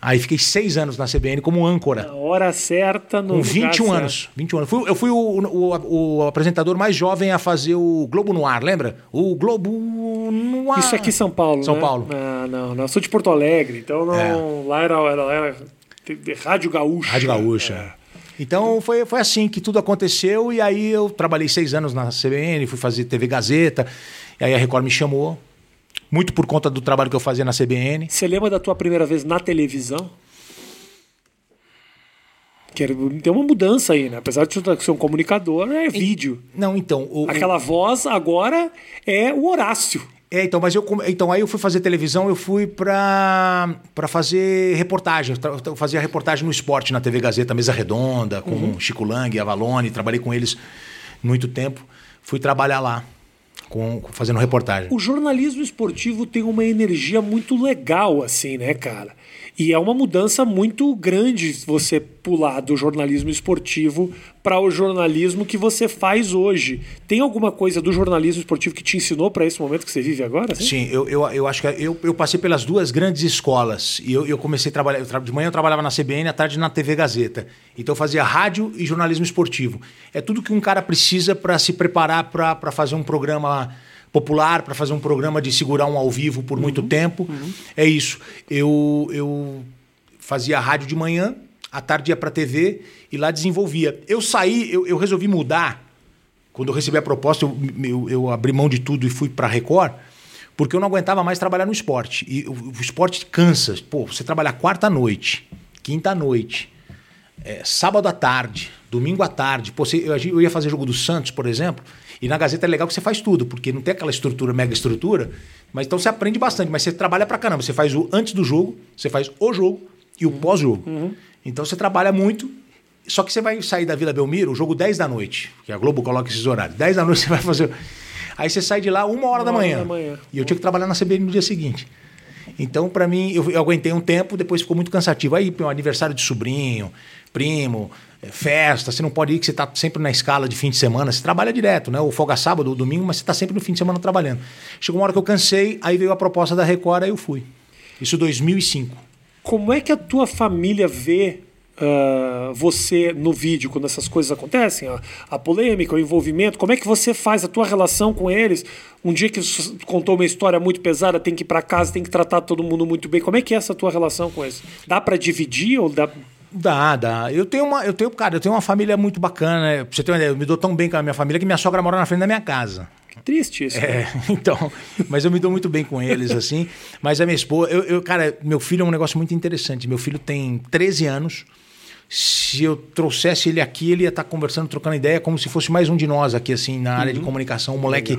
Aí fiquei seis anos na CBN como âncora. Na hora certa, no Com lugar 21 certo. anos. 21 anos. Fui- eu fui o, o- o apresentador mais jovem a fazer o Globo no ar, lembra? O Globo no ar. Isso aqui em São Paulo, São né? Paulo. Não, não, não. Eu sou de Porto Alegre, então não, lá era, era, era Rádio Gaúcha. Rádio Gaúcha. É. Então foi, foi assim que tudo aconteceu. E aí eu trabalhei seis anos na CBN, fui fazer TV Gazeta. E aí a Record me chamou. Muito por conta do trabalho que eu fazia na CBN. Você lembra da tua primeira vez na televisão? Que era- tem uma mudança aí, né? Apesar de ser um comunicador, é vídeo. Não, então. o- o- Aquela voz agora é o Horácio. É, então, mas eu então aí eu fui fazer televisão, eu fui pra para fazer reportagem. Eu fazia reportagem no esporte na TV Gazeta, mesa redonda, com Chico Lang, Avalone, trabalhei com eles muito tempo. Fui trabalhar lá com, fazendo reportagem. O jornalismo esportivo tem uma energia muito legal, assim, né, cara? E é uma mudança muito grande você pular do jornalismo esportivo para o jornalismo que você faz hoje. Tem alguma coisa do jornalismo esportivo que te ensinou para esse momento que você vive agora? Sim, eu, eu, eu acho que eu, eu passei pelas duas grandes escolas. E eu, eu comecei a trabalhar. tra- de manhã eu trabalhava na CBN, à tarde na TV Gazeta. Então eu fazia rádio e jornalismo esportivo. É tudo que um cara precisa para se preparar para fazer um programa popular, para fazer um programa de segurar um ao vivo por muito tempo. É isso. Eu, eu fazia rádio de manhã, à tarde ia para TV e lá desenvolvia. Eu saí, eu, eu resolvi mudar quando eu recebi a proposta, eu, eu, eu abri mão de tudo e fui para a Record, porque eu não aguentava mais trabalhar no esporte. E o, o esporte cansa. Pô, você trabalhar quarta noite, quinta noite, é, sábado à tarde, domingo à tarde. Pô, você- eu, eu ia fazer jogo do Santos, por exemplo, e na Gazeta é legal que você faz tudo, porque não tem aquela estrutura, mega estrutura, mas então você aprende bastante, mas você trabalha pra caramba. Você faz o antes do jogo, você faz o jogo e o pós-jogo. Então você trabalha muito só que você vai sair da Vila Belmiro, o jogo 10 da noite, que a Globo coloca esses horários. 10 da noite (laughs) você vai fazer. Aí você sai de lá uma hora, da, hora manhã. da manhã. E eu tinha que trabalhar na CBN no dia seguinte. Então, para mim, eu, eu aguentei um tempo, depois ficou muito cansativo. Aí, um aniversário de sobrinho, primo, festa, você não pode ir que você está sempre na escala de fim de semana, você trabalha direto, né? Ou folga sábado ou domingo, mas você está sempre no fim de semana trabalhando. Chegou uma hora que eu cansei, aí veio a proposta da Record, aí eu fui. Isso 2005. Como é que a tua família vê ah, você no vídeo quando essas coisas acontecem? A, a polêmica, o envolvimento, como é que você faz a tua relação com eles? Um dia que contou uma história muito pesada, tem que ir para casa, tem que tratar todo mundo muito bem. Como é que é essa tua relação com eles? Dá para dividir ou dá Dá, dá. Eu tenho uma, eu tenho, cara, eu tenho uma família muito bacana. né? Pra você ter uma ideia, eu me dou tão bem com a minha família que minha sogra mora na frente da minha casa. Que triste isso. né? É, (laughs) então, mas eu me dou muito bem com eles, assim. Mas a minha esposa, eu, eu, cara, meu filho é um negócio muito interessante. Meu filho tem 13 anos. Se eu trouxesse ele aqui, ele ia estar conversando, trocando ideia, como se fosse mais um de nós aqui, assim, na área de comunicação. O moleque,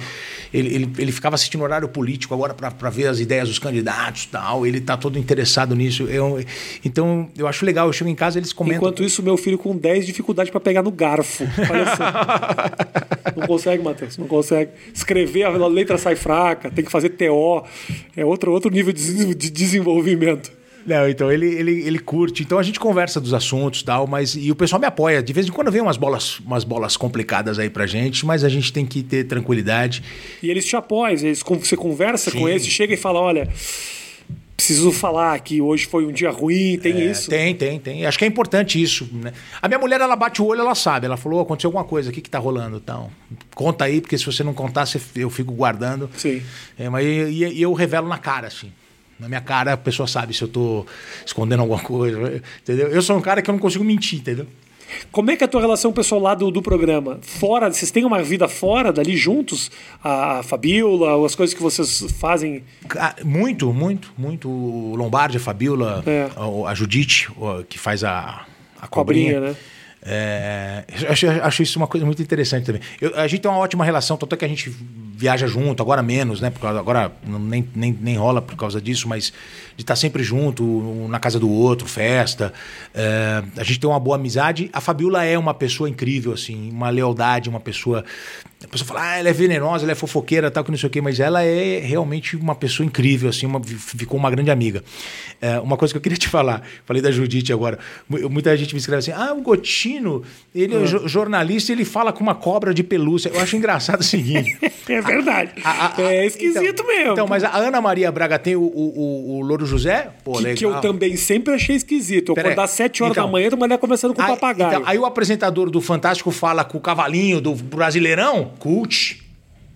ele, ele, ele ficava assistindo horário político agora para ver as ideias dos candidatos e tal. Ele tá todo interessado nisso. Eu, então, eu acho legal. Eu chego em casa, eles comentam. Enquanto isso, meu filho com 10 dificuldade para pegar no garfo. (laughs) Não consegue, Matheus, não consegue. Escrever, a letra sai fraca, tem que fazer TO. É outro, outro nível de desenvolvimento. Não, então ele, ele, ele curte. Então a gente conversa dos assuntos e tal, mas. E o pessoal me apoia. De vez em quando vem umas bolas, umas bolas complicadas aí pra gente, mas a gente tem que ter tranquilidade. E eles te apoiam, eles, você conversa com Sim. eles, chega e fala: olha, preciso falar que hoje foi um dia ruim, tem É, isso? Tem, tem, tem. Acho que é importante isso. Né? A minha mulher, ela bate o olho, ela sabe. Ela falou, aconteceu alguma coisa, o que que tá rolando? Então, conta aí, porque se você não contar, eu fico guardando. Sim. É, mas e, e eu revelo na cara, assim. Na minha cara, a pessoa sabe se eu tô escondendo alguma coisa, entendeu? Eu sou um cara que eu não consigo mentir, entendeu? Como é que é a tua relação pessoal lá do, do programa? Fora, vocês têm uma vida fora dali juntos? A, a Fabiola, as coisas que vocês fazem. Ca- Muito, muito, muito. O Lombardi, a Fabiola, É. a, a Judite, que faz a, a Cobrinha, cobrinha. né? É, acho, acho isso uma coisa muito interessante também. Eu- a gente tem uma ótima relação, tanto é que a gente viaja junto, agora menos, né? Porque agora nem, nem, nem rola por causa disso, mas de estar sempre junto, um na casa do outro, festa. É, a gente tem uma boa amizade. A Fabiola é uma pessoa incrível, assim, uma lealdade, uma pessoa. A pessoa fala, ah, ela é venenosa, ela é fofoqueira, tal, que não sei o quê, mas ela é realmente uma pessoa incrível, assim, uma- ficou uma grande amiga. É, uma coisa que eu queria (laughs) te falar, falei da Judite agora. Mu- Muita gente me escreve assim: ah, o Gotino, ele é jo- jornalista ele fala com uma cobra de pelúcia. Eu acho engraçado o seguinte. (laughs) É verdade. a- a- é esquisito então, mesmo. Então, mas a Ana Maria Braga tem o, o, o- o Louro José? Pô, que, que eu também sempre achei esquisito. Eu Pera acordar às 7 horas Então. da manhã, tu mulher conversando com o Aí, papagaio. então, aí o apresentador do Fantástico fala com o cavalinho do Brasileirão, cult.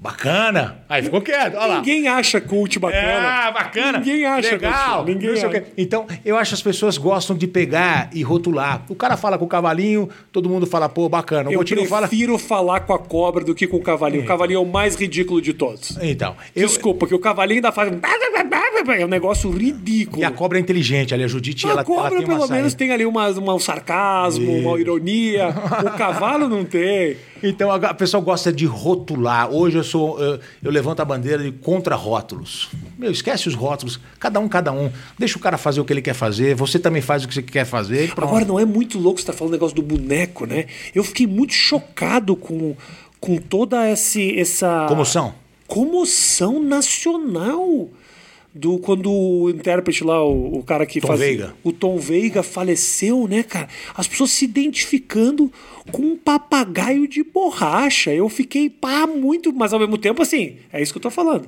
Bacana. Aí ficou quieto. Olha lá. Ninguém acha cult bacana. Ah, bacana. Ninguém acha Legal. Gotino, Ninguém acha. Então, eu acho que as pessoas gostam de pegar e rotular. O cara fala com o cavalinho, todo mundo fala, pô, bacana. O Eu Gotino fala. prefiro falar com a cobra do que com o cavalinho. O cavalinho é o mais ridículo de todos. Então, eu... Desculpa, que o cavalinho ainda faz. É um negócio ridículo. E a cobra é inteligente, ali, a Judite, A ela, ela cobra, tem uma pelo saída. menos, tem ali uma, uma- um sarcasmo, uma ironia. O cavalo não tem. (laughs) Então a, pessoa gosta de rotular. Hoje eu sou. Eu, eu levanto a bandeira de contra-rótulos. Meu, esquece os rótulos. Cada um, cada um. Deixa o cara fazer o que ele quer fazer. Você também faz o que você quer fazer. Agora, não é muito louco você tá falando negócio do boneco, né? Eu fiquei muito chocado com, com toda esse, essa. Comoção? Comoção nacional. Do, quando o intérprete lá, o, o cara que Tom faz. Veiga. O Tom Veiga faleceu, né, cara? As pessoas se identificando com um papagaio de borracha. Eu fiquei, pá, muito. Mas ao mesmo tempo, assim, é isso que eu tô falando.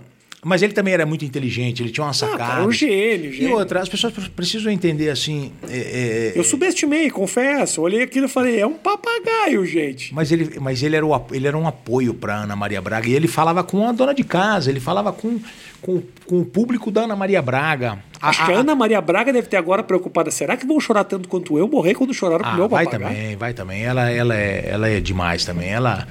Mas ele também era muito inteligente, ele tinha uma Ah, sacada. cara, é um gênio, E gênio. outra, as pessoas precisam entender assim. é, é, Eu subestimei, confesso. Olhei aquilo e falei, é um papagaio, gente. Mas ele, mas ele, era, o, ele era um apoio para Ana Maria Braga. E ele falava com a dona de casa, ele falava com, com, com o público da Ana Maria Braga. A- Acho que a a- Ana Maria Braga deve ter agora preocupada. Será que vão chorar tanto quanto eu morrer quando choraram com o Ah, meu vai papagaio? também, vai também. Ela, ela, é, ela é demais também. Ela,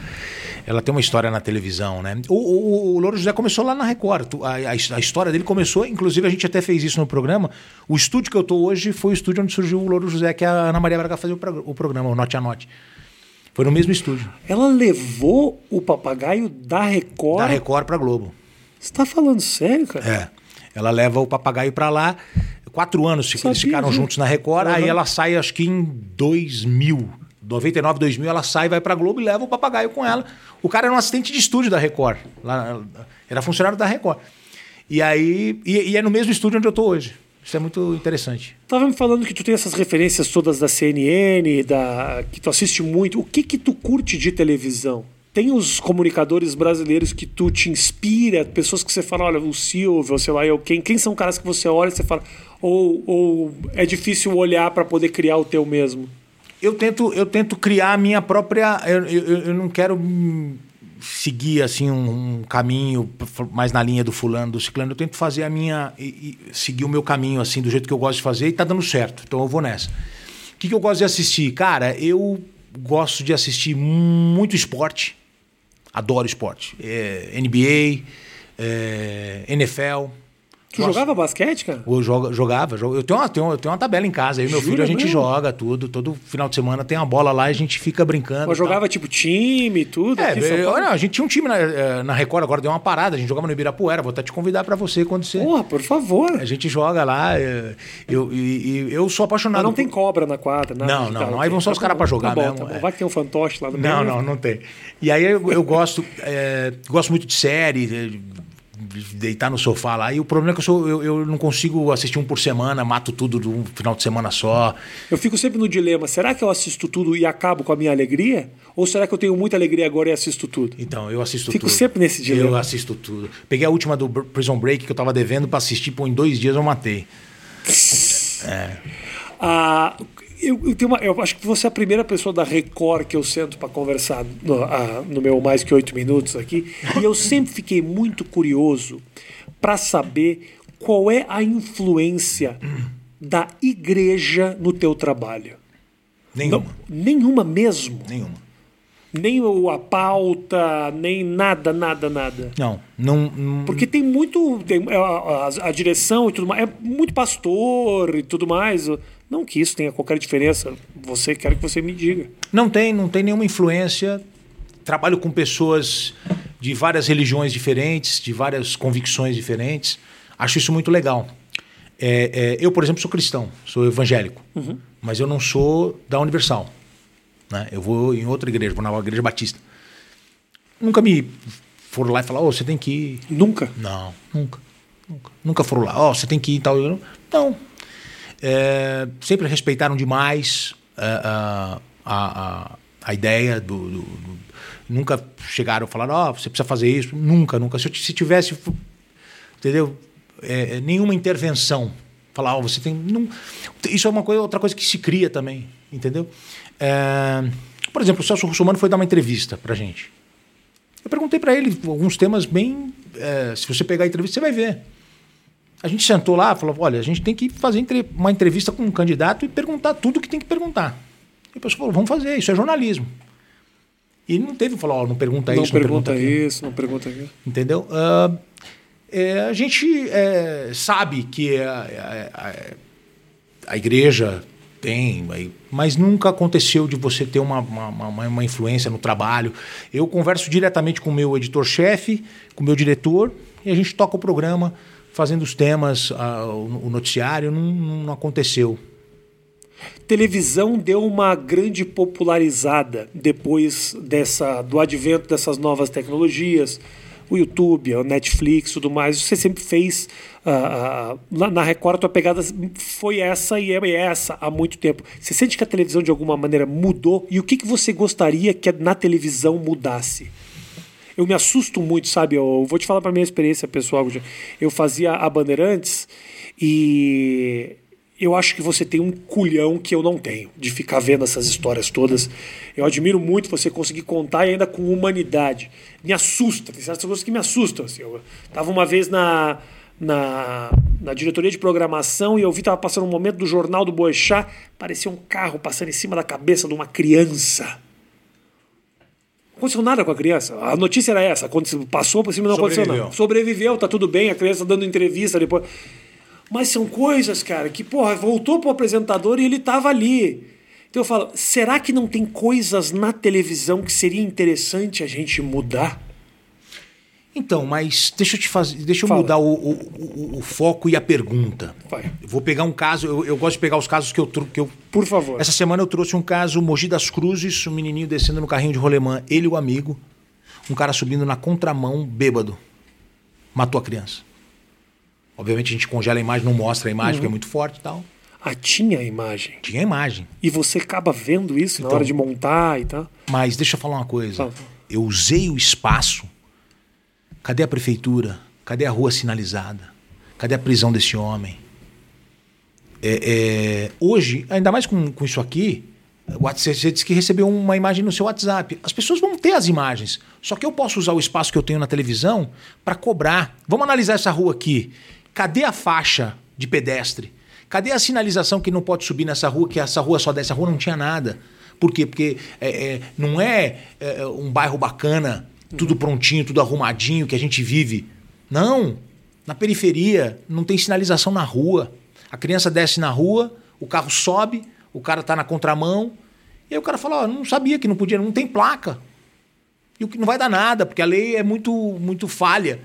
ela tem uma história na televisão, né? O, o, o Louro José começou lá na Record. A, a, a história dele começou, inclusive a gente até fez isso no programa. O estúdio que eu tô hoje foi o estúdio onde surgiu o Louro José, que a Ana Maria Braga fazia o, prog- o programa, o Note a Note. Foi no mesmo estúdio. Ela levou o papagaio da Record. Da Record pra Globo. Você tá falando sério, cara? É. Ela leva o papagaio pra lá. Quatro anos eles Sabia ficaram disso. juntos na Record. Uhum. Aí ela sai, acho que em 2000. 99, 2000, ela sai, vai pra Globo e leva o papagaio com ela. O cara era um assistente de estúdio da Record. Lá, era funcionário da Record. E aí. E, e é no mesmo estúdio onde eu tô hoje. Isso é muito interessante. Tava me falando que tu tem essas referências todas da CNN, da que tu assiste muito. O que que tu curte de televisão? Tem os comunicadores brasileiros que tu te inspira, pessoas que você fala, olha, o Silvio, sei lá, eu, quem, quem são caras que você olha e você fala, ou, ou é difícil olhar para poder criar o teu mesmo? Eu tento, eu tento criar a minha própria. Eu, eu, eu não quero seguir assim um, um caminho mais na linha do fulano, do ciclano. Eu tento fazer a minha. E, e seguir o meu caminho assim, do jeito que eu gosto de fazer, e tá dando certo. Então eu vou nessa. O que, que eu gosto de assistir? Cara, eu gosto de assistir muito esporte. Adoro esporte. É, NBA, é, NFL. Tu jogava basquete, cara? Eu joga- jogava, joga- eu tenho, uma, tenho, eu tenho uma tabela em casa. Aí meu Jura filho a gente mesmo? joga tudo. Todo final de semana tem uma bola lá e a gente fica brincando. Mas jogava tipo time e tudo? É, eu- olha, a gente tinha um time na, eh, na Record, agora deu uma parada. A gente jogava no Ibirapuera. Vou até te convidar pra você quando você. Porra, por favor. A gente joga lá. eh, Eu, e, e eu sou apaixonado. Mas não tem por- cobra na quadra, nada Não, não, não. ok. Aí vão só os Tá caras bom, pra jogar tá bom, mesmo, Tá bom. é. Vai que tem um fantoche lá no Não, meio. não, não tem. E aí eu, eu gosto, eh, gosto muito de série. Deitar no sofá lá. E o problema é que eu, sou, eu, eu não consigo assistir um por semana, mato tudo de um final de semana só. Eu fico sempre no dilema: será que eu assisto tudo e acabo com a minha alegria? Ou será que eu tenho muita alegria agora e assisto tudo? Então, eu assisto Fico tudo. sempre nesse dilema. Eu assisto tudo. Peguei a última do Prison Break que eu tava devendo pra assistir, pô, em dois dias eu matei. (laughs) Ah, eu, eu tenho uma- eu acho que você é a primeira pessoa da Record que eu sento para conversar no, ah, no meu mais que oito minutos aqui. E eu sempre fiquei muito curioso para saber qual é a influência da igreja no teu trabalho. Nenhuma. Não, nenhuma mesmo. Nenhuma. Nem a pauta, nem nada, nada, nada. Não, não. não- Porque tem muito. Tem, a, a- a direção e tudo mais. É muito pastor e tudo mais. Não que isso tenha qualquer diferença. Você quero que você me diga. Não tem, não tem nenhuma influência. Trabalho com pessoas de várias religiões diferentes, de várias convicções diferentes. Acho isso muito legal. É, é, eu, por exemplo, sou cristão, sou evangélico, mas eu não sou da Universal. né? Eu vou em outra igreja, vou na igreja batista. Nunca me foram lá e falaram, oh, você tem que ir. Nunca. Não, nunca. Nunca, nunca foram lá, ó, você tem que ir e tal. Eu, Não. É, sempre respeitaram demais é, a, a, a, a ideia do, do- do- Nunca chegaram falaram, ó, você precisa fazer isso. Nunca, nunca. Se, eu se tivesse, entendeu? É, é, nenhuma intervenção. Falar, ó, você tem. Não, isso é uma coisa, outra coisa que se cria também, entendeu? É, por exemplo, o Celso Russomano foi dar uma entrevista pra gente. Eu perguntei para ele alguns temas bem. é, se você pegar a entrevista, você vai ver. A gente sentou lá e falou: olha, a gente tem que fazer uma entrevista com um candidato e perguntar tudo que tem que perguntar. E a pessoa falou: vamos fazer, isso é jornalismo. E não teve, falou: ó, não pergunta não isso, pergunta não pergunta aquilo. isso, não pergunta aquilo. Entendeu? Ah, é, a gente é, sabe que a, a- a- a igreja tem, mas nunca aconteceu de você ter uma, uma, uma- uma influência no trabalho. Eu converso diretamente com o meu editor-chefe, com o meu diretor, e a gente toca o programa, fazendo os temas, ah, o, o noticiário, não, não aconteceu. Televisão deu uma grande popularizada depois dessa do advento dessas novas tecnologias, o YouTube, a Netflix, tudo mais. Você sempre fez ah, ah, lá na Record a tua pegada foi essa e é essa há muito tempo. Você sente que a televisão de alguma maneira mudou e o que, que você gostaria que na televisão mudasse? Eu me assusto muito, sabe? Eu vou te falar para minha experiência pessoal. Eu fazia a Bandeirantes e eu acho que você tem um culhão que eu não tenho de ficar vendo essas histórias todas. Eu admiro muito você conseguir contar e ainda com humanidade. Me assusta, tem certas coisas que me assustam. Assim. Eu tava uma vez na, na, na diretoria de programação e eu vi tava passando um momento do jornal do Boechat, parecia um carro passando em cima da cabeça de uma criança. Não aconteceu nada com a criança. A notícia era essa. Passou por cima não aconteceu nada. Sobreviveu, tá tudo bem, a criança dando entrevista depois. Mas são coisas, cara, que, porra, voltou pro apresentador e ele tava ali. Então eu falo, será que não tem coisas na televisão que seria interessante a gente mudar? Então, mas deixa eu te fazer, deixa eu Fala. mudar o, o- o- o foco e a pergunta. Vai. Eu vou pegar um caso, eu, eu gosto de pegar os casos que eu, que eu Por favor. Essa semana eu trouxe um caso, Mogi das Cruzes, um menininho descendo no carrinho de rolemã, ele e o amigo, um cara subindo na contramão, bêbado, matou a criança. Obviamente a gente congela a imagem, não mostra a imagem, porque é muito forte e tal. Ah, tinha a imagem. Tinha a imagem. E você acaba vendo isso na Então. hora de montar e tal. Mas deixa eu falar uma coisa. Fala. Eu usei o espaço. Cadê a prefeitura? Cadê a rua sinalizada? Cadê a prisão desse homem? É, é, hoje, ainda mais com, com isso aqui, você disse que recebeu uma imagem no seu WhatsApp. As pessoas vão ter as imagens. Só que eu posso usar o espaço que eu tenho na televisão para cobrar. Vamos analisar essa rua aqui. Cadê a faixa de pedestre? Cadê a sinalização que não pode subir nessa rua, que essa rua só desce? Essa rua não tinha nada. Por quê? Porque é, é, não é, é, um bairro bacana, tudo prontinho, tudo arrumadinho, que a gente vive. Não. Na periferia, não tem sinalização na rua. A criança desce na rua, o carro sobe, o cara tá na contramão, e aí o cara fala: Ó, não sabia que não podia, não tem placa. E o que não vai dar nada, porque a lei é muito, muito falha.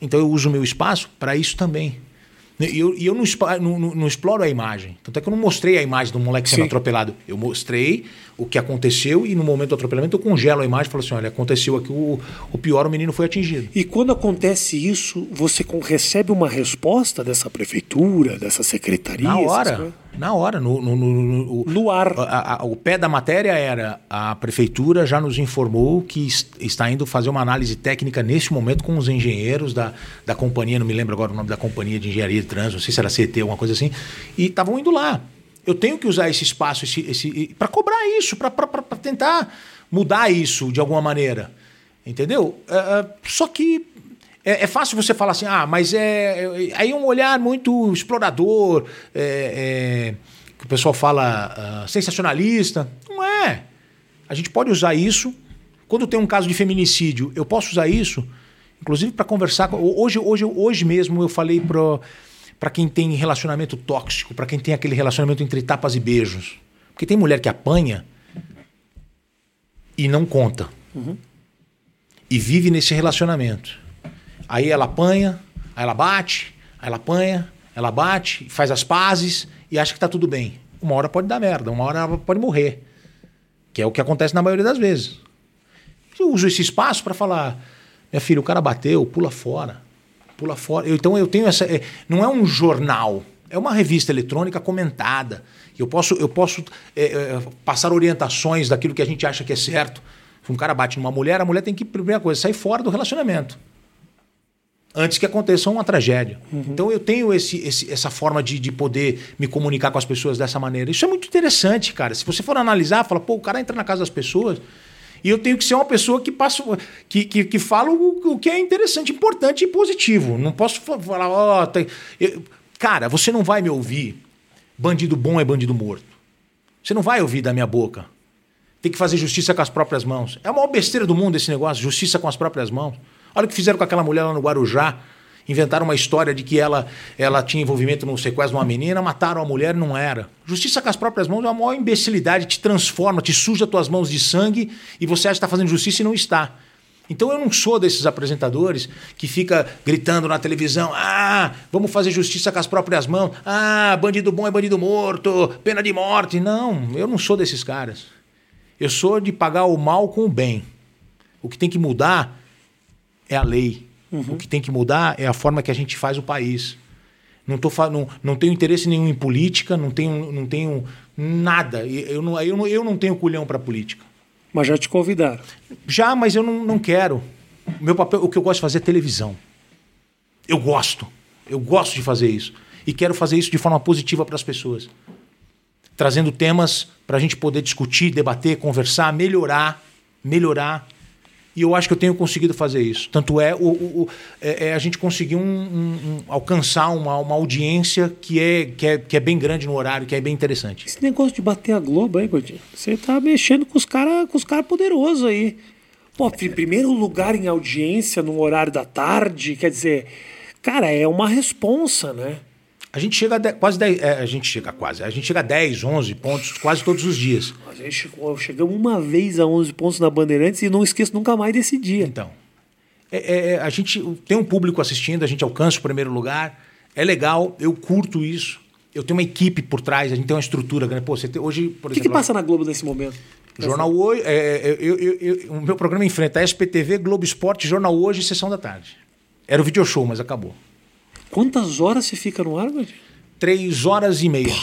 Então eu uso o meu espaço para isso também. E eu, e eu não, expa- não- não- não exploro a imagem. Tanto é que eu não mostrei a imagem do moleque sendo Sim. atropelado. Eu mostrei o que aconteceu e no momento do atropelamento eu congelo a imagem e falo assim: olha, aconteceu aqui o, o pior, o menino foi atingido. E quando acontece isso, você recebe uma resposta dessa prefeitura, dessa secretaria? Na hora. Na hora. No, no, no- no- ar. a- a- o pé da matéria era a prefeitura já nos informou que es- está indo fazer uma análise técnica neste momento com os engenheiros da, da companhia, não me lembro agora o nome da companhia de engenharia de trânsito, não sei se era CT, alguma coisa assim, e estavam indo lá. Eu tenho que usar esse espaço esse, esse, para cobrar isso, para tentar mudar isso de alguma maneira. Entendeu? É, só que é, é fácil você falar assim, ah, mas é, é- aí é um olhar muito explorador, é, é, que o pessoal fala ah, sensacionalista. Não é. A gente pode usar isso. Quando tem um caso de feminicídio, eu posso usar isso, inclusive para conversar. com- Hoje, hoje, hoje mesmo eu falei para quem tem relacionamento tóxico, para quem tem aquele relacionamento entre tapas e beijos. Porque tem mulher que apanha e não conta. E vive nesse relacionamento. Aí ela apanha, aí ela bate, aí ela apanha, ela bate, faz as pazes e acha que tá tudo bem. Uma hora pode dar merda, uma hora ela pode morrer. Que é o que acontece na maioria das vezes. Eu uso esse espaço para falar: minha filha, o cara bateu, pula fora. Pula fora. Eu- então eu tenho essa. é, não é um jornal, é uma revista eletrônica comentada. Eu posso, eu posso é, é, passar orientações daquilo que a gente acha que é certo. Se um cara bate numa mulher, a mulher tem que, primeira coisa, sair fora do relacionamento antes que aconteça uma tragédia. Então eu tenho esse, esse- essa forma de, de poder me comunicar com as pessoas dessa maneira. Isso é muito interessante, cara. Se você for analisar, fala, pô, o cara entra na casa das pessoas e eu tenho que ser uma pessoa que passa, que, que, que fala o, o que é interessante, importante e positivo. Não posso fa- falar, ó, tem- eu- cara, você não vai me ouvir. Bandido bom é bandido morto. Você não vai ouvir da minha boca. Tem que fazer justiça com as próprias mãos. É a maior besteira do mundo esse negócio, justiça com as próprias mãos. Olha o que fizeram com aquela mulher lá no Guarujá. Inventaram uma história de que ela, ela tinha envolvimento no sequestro de uma menina, mataram a mulher, não era. Justiça com as próprias mãos é uma maior imbecilidade, te transforma, te suja tuas mãos de sangue e você acha que está fazendo justiça e não está. Então eu não sou desses apresentadores que fica gritando na televisão: ah, vamos fazer justiça com as próprias mãos, ah, bandido bom é bandido morto, pena de morte. Não, eu não sou desses caras. Eu sou de pagar o mal com o bem. O que tem que mudar é a lei. O que tem que mudar é a forma que a gente faz o país. Não, tô, não, não tenho interesse nenhum em política, não tenho, não tenho nada. Eu não, eu não, eu não tenho culhão para política. Mas já te convidaram. Já, mas eu não, não quero. Meu papel, o que eu gosto de fazer é televisão. Eu gosto. Eu gosto de fazer isso. E quero fazer isso de forma positiva para as pessoas. Trazendo temas para a gente poder discutir, debater, conversar, melhorar, melhorar. E eu acho que eu tenho conseguido fazer isso. Tanto é, o, o- o- é- é a gente conseguir um- um- um- alcançar uma, uma audiência que é, que, é, que é bem grande no horário, que é bem interessante. Esse negócio de bater a Globo aí, Gordinho, você tá mexendo com os caras cara poderosos aí. Pô, primeiro lugar em audiência no horário da tarde, quer dizer, cara, é uma responsa, né? A gente chega a quase 10, é, a gente chega quase, a gente chega a 10, 11 pontos quase todos os dias. A gente chegou- chegamos uma vez a 11 pontos na Bandeirantes e não esqueço nunca mais desse dia. Então, é- é- a gente tem um público assistindo, a gente alcança o primeiro lugar, é legal, eu curto isso. Eu tenho uma equipe por trás, a gente tem uma estrutura grande. Pô, você tem, hoje, por O que, que exemplo, passa na Globo nesse momento? Jornal Hoje, é, é, eu- eu- eu- o meu programa enfrenta a SPTV, Globo Esporte, Jornal Hoje e Sessão da Tarde. Era o video show, mas acabou. Quantas horas você fica no ar, Gordinho? Três horas e meia.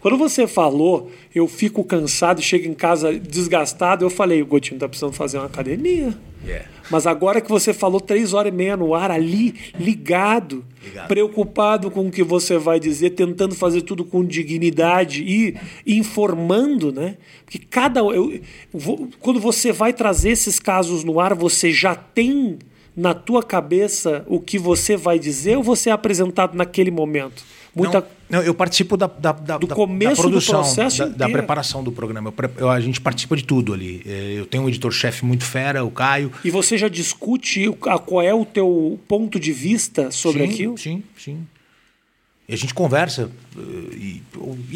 Quando você falou, eu fico cansado e chego em casa desgastado, eu falei, o Gotinho tá precisando fazer uma academia. Yeah. Mas agora que você falou três horas e meia no ar, ali, ligado, Ligado. preocupado com o que você vai dizer, tentando fazer tudo com dignidade e informando, né? Porque cada. eu- quando você vai trazer esses casos no ar, você já tem na tua cabeça o que você vai dizer ou você é apresentado naquele momento? Muita. Não, não, eu participo da, da, da, Do da- começo da do produção, processo da, da preparação do programa. Eu eu- a gente participa de tudo ali. É, Eu tenho um editor-chefe muito fera, o Caio. E você já discute a- qual é o teu ponto de vista sobre sim, aquilo? Sim, sim. E a gente conversa. eh, E,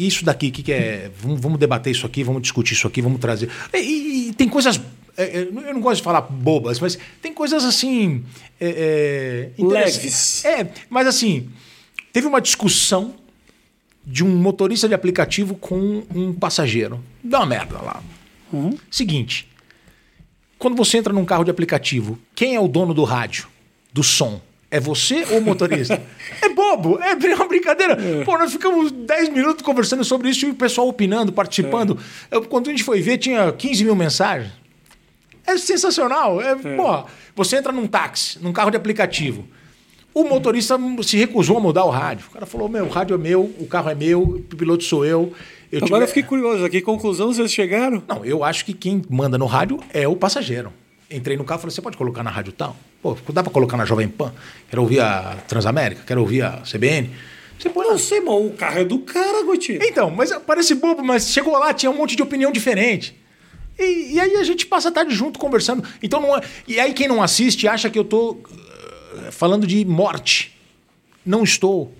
isso daqui, o que, que é? Vamos, vamos debater isso aqui, vamos discutir isso aqui, vamos trazer. E- e tem coisas. É, é, eu não gosto de falar bobas, mas tem coisas assim. É, é, Leves. É, mas assim, teve uma discussão de um motorista de aplicativo com um passageiro. Dá uma merda lá. Uhum. Seguinte. Quando você entra num carro de aplicativo, quem é o dono do rádio, do som? É você ou o motorista? (laughs) é bobo, é uma brincadeira. É. Pô, nós ficamos 10 minutos conversando sobre isso e o pessoal opinando, participando. É. Eu, quando a gente foi ver, tinha 15 mil mensagens. É sensacional. É, é. Porra, você entra num táxi, num carro de aplicativo. O motorista se recusou a mudar o rádio. O cara falou: meu, o rádio é meu, o carro é meu, o piloto sou eu. eu Agora eu fiquei curioso, a que conclusão vocês chegaram? Não, eu acho que quem manda no rádio é o passageiro. Entrei no carro e falei: você pode colocar na rádio tal? Pô, dá pra colocar na Jovem Pan? Quero ouvir a Transamérica, quero ouvir a CBN. Você põe não sei, mano, o carro é do cara, Gotinho. Então, mas parece bobo, mas chegou lá, tinha um monte de opinião diferente. E, e aí a gente passa a tarde junto conversando. Então não é... E aí quem não assiste acha que eu tô uh, falando de morte. Não estou.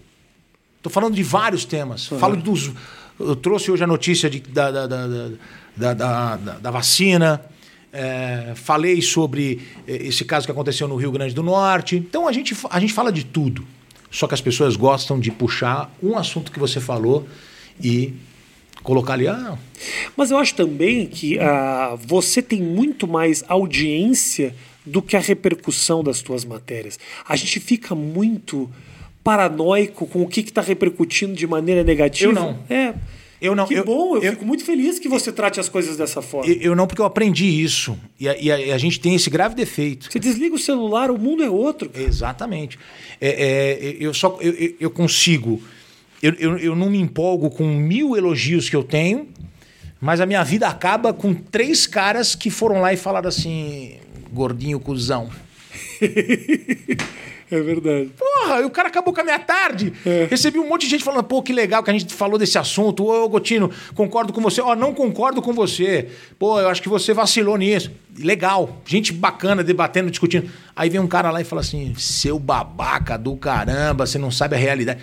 Estou falando de vários temas. Uhum. Falo dos. Eu trouxe hoje a notícia de, da, da, da, da, da, vacina. É, falei sobre é, esse caso que aconteceu no Rio Grande do Norte. Então a gente, a gente fala de tudo. Só que as pessoas gostam de puxar um assunto que você falou e colocar ali. Ah. Mas eu acho também que ah, você tem muito mais audiência do que a repercussão das tuas matérias. A gente fica muito paranoico com o que está repercutindo de maneira negativa. Eu não. É. Eu não. Que eu, bom, eu, eu, fico muito feliz que você trate as coisas dessa forma. Eu, eu não, porque eu aprendi isso. E a, e, a, e a, gente tem esse grave defeito. Você desliga o celular, o mundo é outro. Exatamente. É, é, eu só eu, eu consigo eu, eu, eu não me empolgo com mil elogios que eu tenho, mas a minha vida acaba com três caras que foram lá e falaram assim: gordinho cuzão. (laughs) É verdade. Porra, o cara acabou com a minha tarde. É. Recebi um monte de gente falando, pô, que legal que a gente falou desse assunto. Ô, Gotino, concordo com você. Ó, não concordo com você. Pô, eu acho que você vacilou nisso. Legal. Gente bacana, debatendo, discutindo. Aí vem um cara lá e fala assim: seu babaca do caramba, você não sabe a realidade.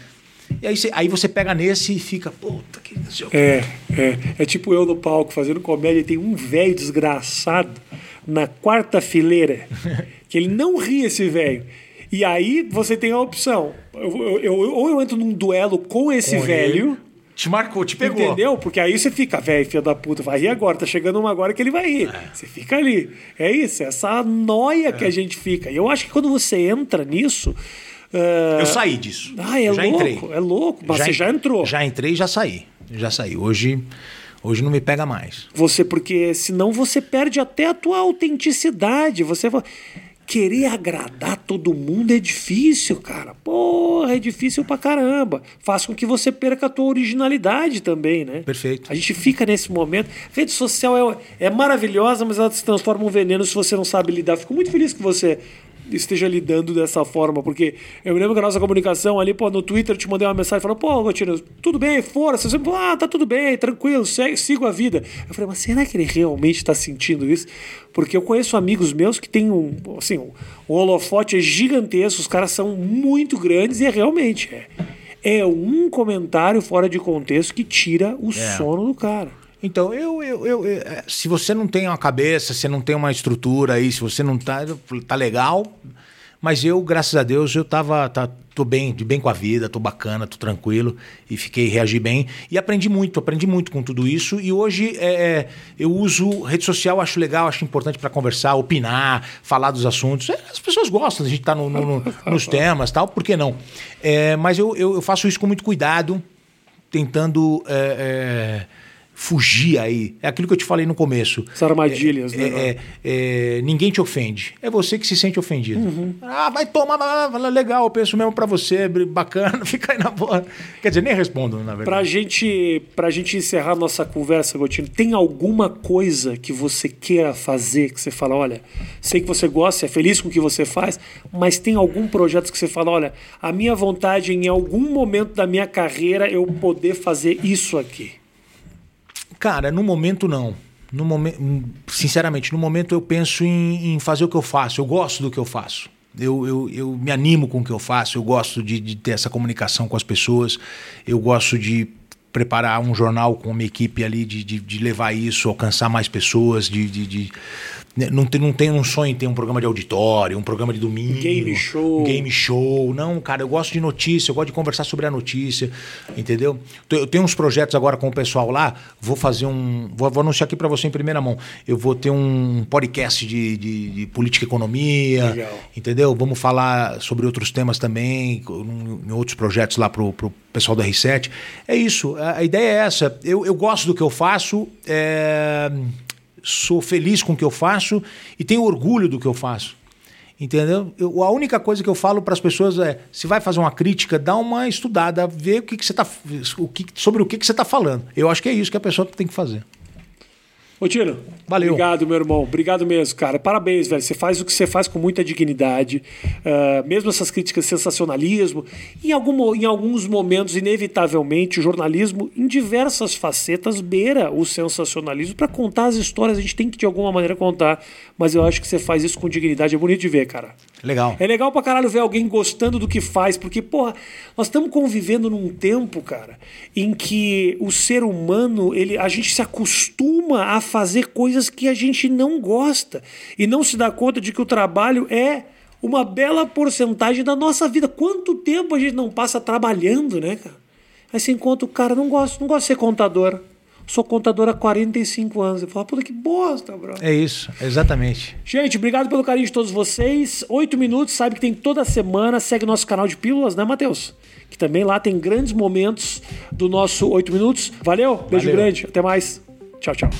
E aí você, aí você pega nesse e fica, puta que. É, é. É tipo eu no palco fazendo comédia e tem um velho desgraçado na quarta fileira (laughs) que ele não ri esse velho. E aí você tem a opção. Eu, eu, eu, ou eu entro num duelo com esse com velho. Ele. Te marcou, te pegou. Entendeu? Porque aí você fica, velho, filho da puta, vai rir agora, tá chegando uma agora que ele vai rir. É. Você fica ali. É isso, é essa noia é. que a gente fica. E eu acho que quando você entra nisso, Uh... Eu saí disso. Ah, é já louco, entrei. é louco. Mas já, você já entrou. Já entrei e já saí. Já saí. Hoje, hoje não me pega mais. Você, porque senão você perde até a tua autenticidade. Você querer agradar todo mundo é difícil, cara. Porra, é difícil pra caramba. Faz com que você perca a tua originalidade também, né? Perfeito. A gente fica nesse momento. rede social é, é maravilhosa, mas ela se transforma em um veneno se você não sabe lidar. Fico muito feliz que você esteja lidando dessa forma, porque eu me lembro que a nossa comunicação ali, pô, no Twitter eu te mandei uma mensagem falando, pô, Gotino, tudo bem, força. Você ah, tá tudo bem, tranquilo, segue, sigo a vida. Eu falei, mas será que ele realmente está sentindo isso? Porque eu conheço amigos meus que têm um, assim, um, um holofote é gigantesco, os caras são muito grandes e é realmente é. É um comentário fora de contexto que tira o é. sono do cara. Então, eu, eu, eu, eu, é, se você não tem uma cabeça, se não tem uma estrutura aí, se você não tá, tá legal. Mas eu, graças a Deus, eu tava, tá, tô bem, de bem com a vida, tô bacana, tô tranquilo e fiquei reagi bem e aprendi muito, aprendi muito com tudo isso e hoje é, é eu uso rede social, acho legal, acho importante para conversar, opinar, falar dos assuntos. É, as pessoas gostam, a gente tá no, no, no, (laughs) nos temas, tal, por que não? É, mas eu, eu, eu, faço isso com muito cuidado, tentando é fugir aí. É aquilo que eu te falei no começo. As armadilhas, é, né? É, é, ninguém te ofende. É você que se sente ofendido. Uhum. Ah, vai tomar, legal, eu penso mesmo para você, bacana, (laughs) fica aí na boa. Quer dizer, nem respondo, na verdade. Pra gente, pra gente encerrar nossa conversa, Gotino, tem alguma coisa que você queira fazer, que você fala, olha, sei que você gosta, é feliz com o que você faz, mas tem algum projeto que você fala, olha, a minha vontade em algum momento da minha carreira eu poder fazer isso aqui? Cara, no momento não. No momento, sinceramente, no momento eu penso em, em, fazer o que eu faço. Eu gosto do que eu faço. Eu, eu, eu me animo com o que eu faço. Eu gosto de, de ter essa comunicação com as pessoas. Eu gosto de preparar um jornal com uma equipe ali, de, de, de levar isso, alcançar mais pessoas, de, de, de não, tem, não tenho um sonho em ter um programa de auditório, um programa de domingo. Game show. Um game show. Não, cara, eu gosto de notícia, eu gosto de conversar sobre a notícia, entendeu? Eu tenho uns projetos agora com o pessoal lá, vou fazer um. Vou, vou anunciar aqui para você em primeira mão. Eu vou ter um podcast de, de, de política e economia, Legal. entendeu? Vamos falar sobre outros temas também, em outros projetos lá pro, pro pessoal da R7. É isso, a, a ideia é essa. Eu, eu gosto do que eu faço. É sou feliz com o que eu faço e tenho orgulho do que eu faço. Entendeu? Eu, a única coisa que eu falo para as pessoas é: se vai fazer uma crítica, dá uma estudada, vê o que, que você tá, o que, sobre o que, que você está falando. Eu acho que é isso que a pessoa tem que fazer. Ô, Tino. Valeu. Obrigado, meu irmão. Obrigado mesmo, cara. Parabéns, velho. Você faz o que você faz com muita dignidade. Uh, mesmo essas críticas de sensacionalismo. Em, algum, em alguns momentos, inevitavelmente, o jornalismo, em diversas facetas, beira o sensacionalismo. Para contar as histórias, a gente tem que, de alguma maneira, contar. Mas eu acho que você faz isso com dignidade. É bonito de ver, cara. Legal. É legal pra caralho ver alguém gostando do que faz, porque, porra, nós estamos convivendo num tempo, cara, em que o ser humano, ele, a gente se acostuma a fazer coisas que a gente não gosta e não se dá conta de que o trabalho é uma bela porcentagem da nossa vida. Quanto tempo a gente não passa trabalhando, né, cara? Aí você encontra o cara, não gosta, não gosta de ser contador. Sou contador há 45 anos. Eu falo, puta que bosta, bro. É isso, exatamente. Gente, obrigado pelo carinho de todos vocês. Oito minutos, sabe que tem toda semana. Segue nosso canal de pílulas, né, Matheus? Que também lá tem grandes momentos do nosso oito minutos. Valeu, beijo Valeu. grande, até mais. Tchau, tchau.